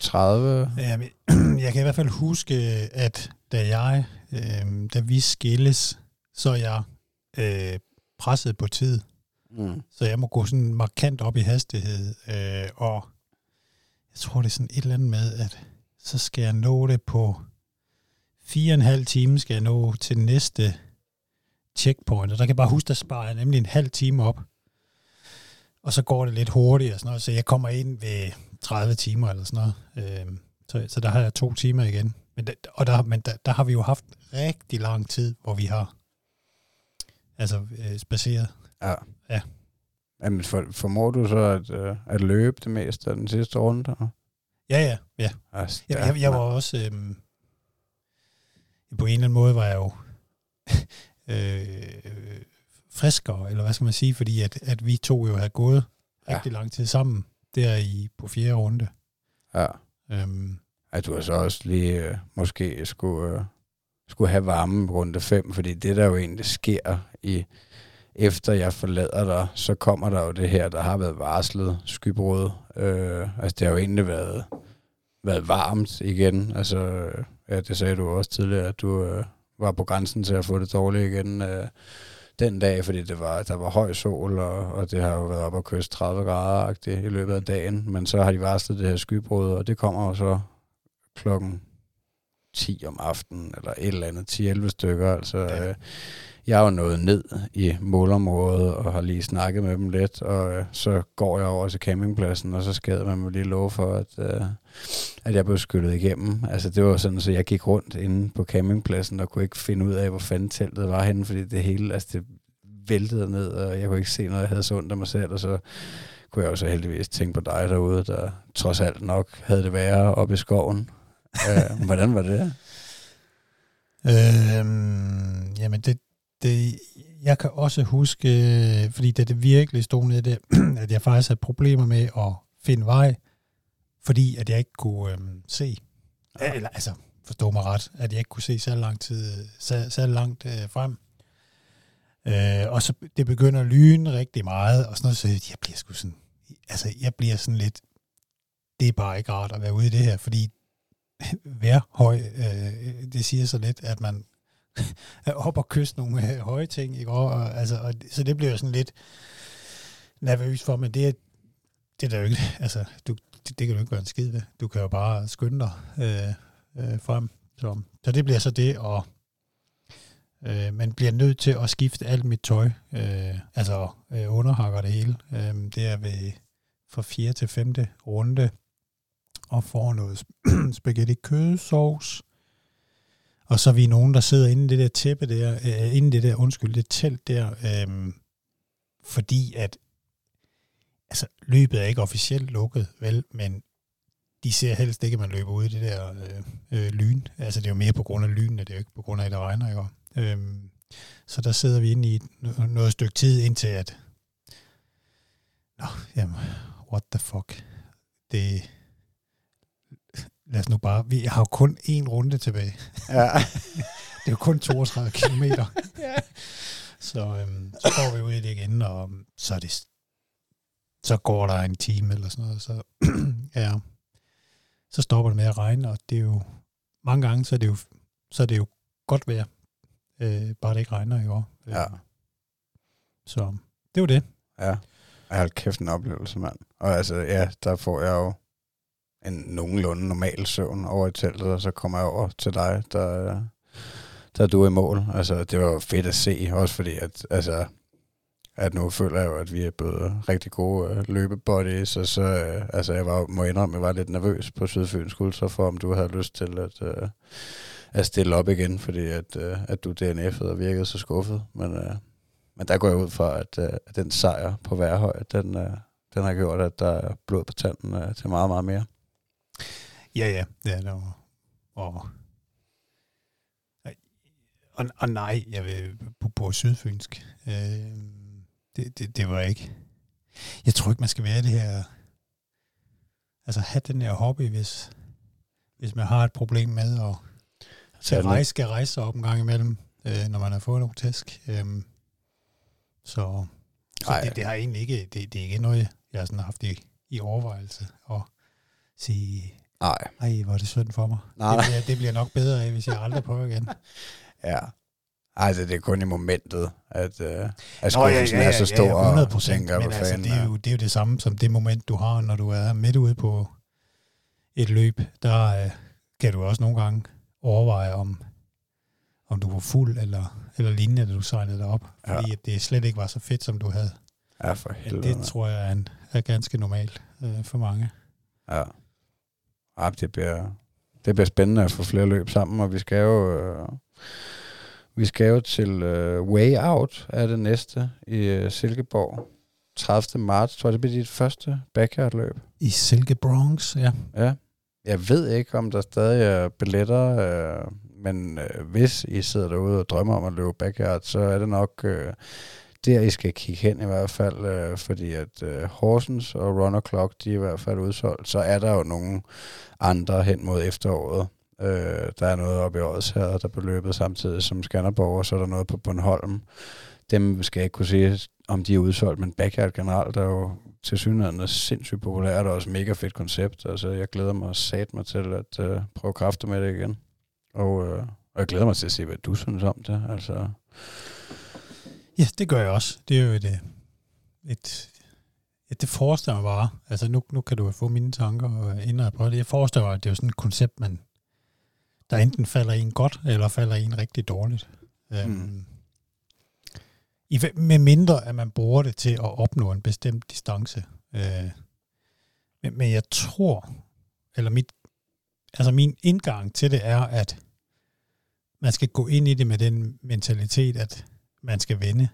30? Ja, jeg kan i hvert fald huske, at da jeg, øh, da vi skilles, så er jeg øh, presset på tid. Mm. Så jeg må gå sådan markant op i hastighed, øh, og jeg tror, det er sådan et eller andet med, at så skal jeg nå det på fire og en halv time, skal jeg nå til næste checkpoint. Og der kan jeg bare huske, der sparer jeg nemlig en halv time op. Og så går det lidt hurtigt og sådan noget, så jeg kommer ind ved 30 timer eller sådan noget. Øh, så, så der har jeg to timer igen. Men, der, og der, men der, der har vi jo haft rigtig lang tid, hvor vi har altså øh, spaceret. Ja. Ja. Jamen, for, formår du så at, øh, at løbe det meste af den sidste runde? Ja, ja, ja. Altså, jeg, jeg, jeg var også... Øh, på en eller anden måde var jeg jo øh, friskere, eller hvad skal man sige, fordi at, at vi to jo havde gået ja. rigtig lang tid sammen der i på fjerde runde. Ja. Øhm, at du så også lige øh, måske skulle, øh, skulle have varme runde 5, fordi det der jo egentlig sker i efter jeg forlader dig, så kommer der jo det her, der har været varslet skybrud. Øh, altså det har jo egentlig været, været varmt igen. Altså, ja, det sagde du også tidligere, at du øh, var på grænsen til at få det dårligt igen øh, den dag, fordi det var, der var høj sol, og, og det har jo været op at kysse 30 grader i løbet af dagen. Men så har de varslet det her skybrud, og det kommer jo så klokken 10 om aftenen, eller et eller andet, 10-11 stykker. Altså, ja. øh, jeg er jo nået ned i målområdet og har lige snakket med dem lidt, og øh, så går jeg over til campingpladsen, og så skader man mig lige lov for, at, øh, at jeg blev skyllet igennem. Altså det var sådan, så jeg gik rundt inde på campingpladsen og kunne ikke finde ud af, hvor fanden teltet var henne, fordi det hele, altså det væltede ned, og jeg kunne ikke se noget, jeg havde så ondt af mig selv, og så kunne jeg også heldigvis tænke på dig derude, der trods alt nok havde det værre oppe i skoven. øh, hvordan var det? Øhm, jamen det, det, jeg kan også huske, fordi det, det virkelig stod nede der, at jeg faktisk havde problemer med at finde vej, fordi at jeg ikke kunne øhm, se, ja. eller altså forstå mig ret, at jeg ikke kunne se så lang tid, så, så langt øh, frem. Øh, og så det begynder at lyne rigtig meget, og sådan noget, så jeg bliver sgu sådan, altså jeg bliver sådan lidt, det er bare ikke rart at være ude i det her, fordi værhøj, øh, det siger så lidt, at man op og kysse nogle øh, høje ting, ikke? Og, og, altså, og, så det bliver jeg sådan lidt nervøs for, men det, det er der jo ikke, altså, du, det, det kan du ikke gøre en skid ved. Du kan jo bare skynde dig øh, øh, frem. Så, så det bliver så det, og øh, man bliver nødt til at skifte alt mit tøj, øh, altså øh, underhakker det hele. Øh, det er ved fra 4. til 5. runde, og får noget spaghetti kødsovs, og så er vi nogen, der sidder inde i det der tæppe der, øh, inde i det der, undskyld, det telt der, øh, fordi at altså, løbet er ikke officielt lukket, vel, men de ser helst ikke, at man løber ud i det der øh, øh, lyn. Altså det er jo mere på grund af lyn, det er jo ikke på grund af, at det regner, ikke? Øh, så der sidder vi inde i noget stykke tid, indtil at, nå, jamen, what the fuck, det, lad os nu bare, vi har jo kun én runde tilbage. Ja. det er jo kun 32 kilometer. Så, øhm, så går vi ud i det igen, og så er det så går der en time eller sådan noget, så, ja, så stopper det med at regne, og det er jo, mange gange, så er det jo, så er det jo godt vejr, øh, bare det ikke regner i år. ja. Så det var det. Ja. Jeg har kæft en oplevelse, mand. Og altså, ja, der får jeg jo en nogenlunde normal søvn over i teltet, og så kommer jeg over til dig, der, der er du i mål. Altså, det var jo fedt at se, også fordi, at, altså, at nu føler jeg jo, at vi er blevet rigtig gode øh, løbebodies, og så, øh, altså, jeg var, må indrømme, jeg var lidt nervøs på Sydfyns så for, om du havde lyst til at, øh, at stille op igen, fordi at, øh, at du DNF'ede og virkede så skuffet. Men, øh, men der går jeg ud fra, at, øh, at den sejr på Værhøj, den, øh, den har gjort, at der er blod på tanden øh, til meget, meget mere. Ja, ja, det er der jo. Og, og, og nej, jeg vil på, på sydfynsk. Øh, det, det, det var ikke. Jeg tror ikke, man skal være det her... Altså have den her hobby, hvis, hvis man har et problem med at skal rejse, skal rejse sig op en gang imellem, øh, når man har fået nogle tæsk. Øh, så så det, det, har egentlig ikke, det, det er ikke noget, jeg sådan har haft i, i overvejelse at sige, Nej. Ej, hvor er det synd for mig. Nej. Det, bliver, det bliver nok bedre af, hvis jeg aldrig prøver igen. Ja. Altså, det er kun i momentet, at, øh, at Nå, ja, skuffelsen ja, ja, er så stor, ja, ja, 100%, og tænker, men altså, fanden det, er jo, det er jo det samme som det moment, du har, når du er midt ude på et løb. Der øh, kan du også nogle gange overveje, om, om du var fuld eller, eller lignende, da du sejlede dig op. Fordi Ja. at det slet ikke var så fedt, som du havde. Ja, for Men helvede. det mand. tror jeg er, en, er ganske normalt øh, for mange. Ja. Ja, det bliver, det bliver spændende at få flere løb sammen, og vi skal jo, øh, vi skal jo til øh, Way Out af det næste i øh, Silkeborg. 30. marts, tror jeg, det bliver dit første backyard-løb. I Silke Bronx, ja. Ja. Jeg ved ikke, om der stadig er billetter, øh, men øh, hvis I sidder derude og drømmer om at løbe backyard, så er det nok øh, der, I skal kigge hen i hvert fald, øh, fordi at øh, Horsens og Runner Clock, de er i hvert fald udsolgt. Så er der jo nogle andre hen mod efteråret. Øh, der er noget oppe i Odsherred, der blev løbet samtidig som Skanderborg, og så er der noget på Bornholm. Dem skal jeg ikke kunne sige, om de er udsolgt, men backyard generelt er jo til synligheden sindssygt populært og også mega fedt koncept. Altså, jeg glæder mig sat mig til at øh, prøve kræfter med det igen. Og, øh, og jeg glæder mig til at se, hvad du synes om det. Altså, Ja, det gør jeg også. Det er jo et, øh, et, et det forestiller mig bare. Altså nu, nu kan du få mine tanker øh, jeg prøver det. Jeg forestiller mig, at det er jo sådan et koncept, man, der enten falder en godt, eller falder en rigtig dårligt. Mm. Mm. I, med mindre, at man bruger det til at opnå en bestemt distance. Øh, men, men jeg tror, eller mit, altså min indgang til det er, at man skal gå ind i det med den mentalitet, at man skal vinde.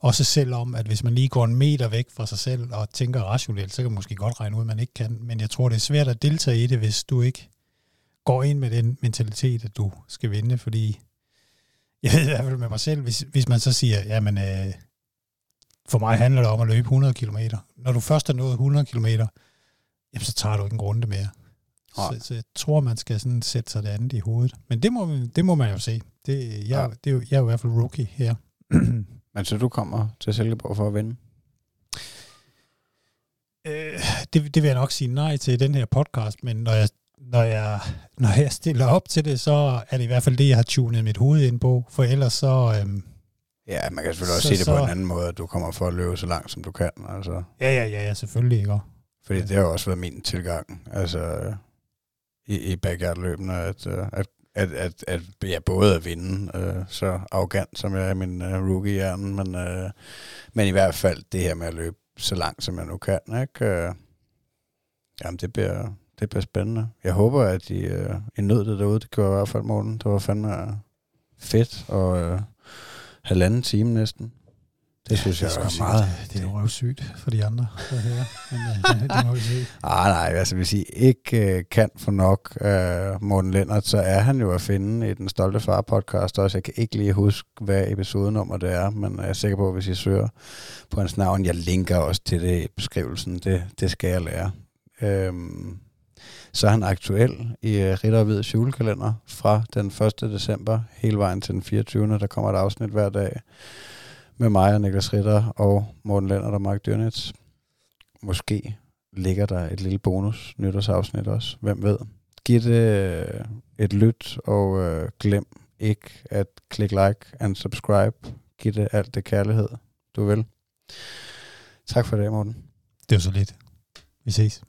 Også selvom, at hvis man lige går en meter væk fra sig selv og tænker rationelt, så kan man måske godt regne ud, at man ikke kan. Men jeg tror, det er svært at deltage i det, hvis du ikke går ind med den mentalitet, at du skal vinde, fordi jeg ved i hvert fald med mig selv, hvis, hvis man så siger, jamen, øh, for mig handler det om at løbe 100 km. Når du først har nået 100 km, jamen, så tager du ikke en runde mere. Så, så jeg tror, man skal sådan sætte sig det andet i hovedet. Men det må, det må man jo se. Det, jeg, Ja. det er jo, jeg er jo i hvert fald rookie her. men så du kommer til Silkeborg for at vinde? Øh, det, det vil jeg nok sige nej til i den her podcast, men når jeg, når, jeg, når jeg stiller op til det, så er det i hvert fald det, jeg har tunet mit hoved ind på, for ellers så... Øhm, Ja, man kan selvfølgelig også Så- se det på så- en anden måde, at du kommer for at løbe så langt, som du kan. Altså. ja, ja, ja, ja, selvfølgelig ikke. Fordi Ja. det har også været min tilgang, altså i, i backyardløbene, at, øh, at, at, at, at ja, både at vinde, øh, så arrogant som jeg er i min øh, rookie-hjernen, men, øh, men i hvert fald det her med at løbe så langt, som jeg nu kan, ikke? Øh, jamen, det bliver, det bliver spændende. Jeg håber, at I, øh, I nød det derude. Det gjorde i hvert fald, morgen. Det var fandme øh, fedt, og øh, halvanden time næsten. Det ja, synes jeg det er sgu meget. Det er røvsygt for de andre. høre. Men øh, det, må vi se. Ah, nej, altså hvis I ikke øh, kan få nok af Morten Lennart, så er han jo at finde i den Stolte Far podcast også. Jeg kan ikke lige huske, hvad episodenummer det er, men jeg er sikker på, at hvis I søger på hans navn, jeg linker også til det i beskrivelsen. Det, det skal jeg lære. Øhm, så er han aktuel i uh, Ritter og Hvids julekalender fra den 1. december hele vejen til den 24. Der kommer et afsnit hver dag med mig og Niklas Ritter og Morten Lander og Mark Dyrnitz. Måske ligger der et lille bonus nytårsafsnit også. Hvem ved? Giv det øh, et lyt, og øh, glem ikke at klikke like and subscribe. Giv det alt det kærlighed, du vil. Tak for det, Morten. Det var så lidt. Vi ses.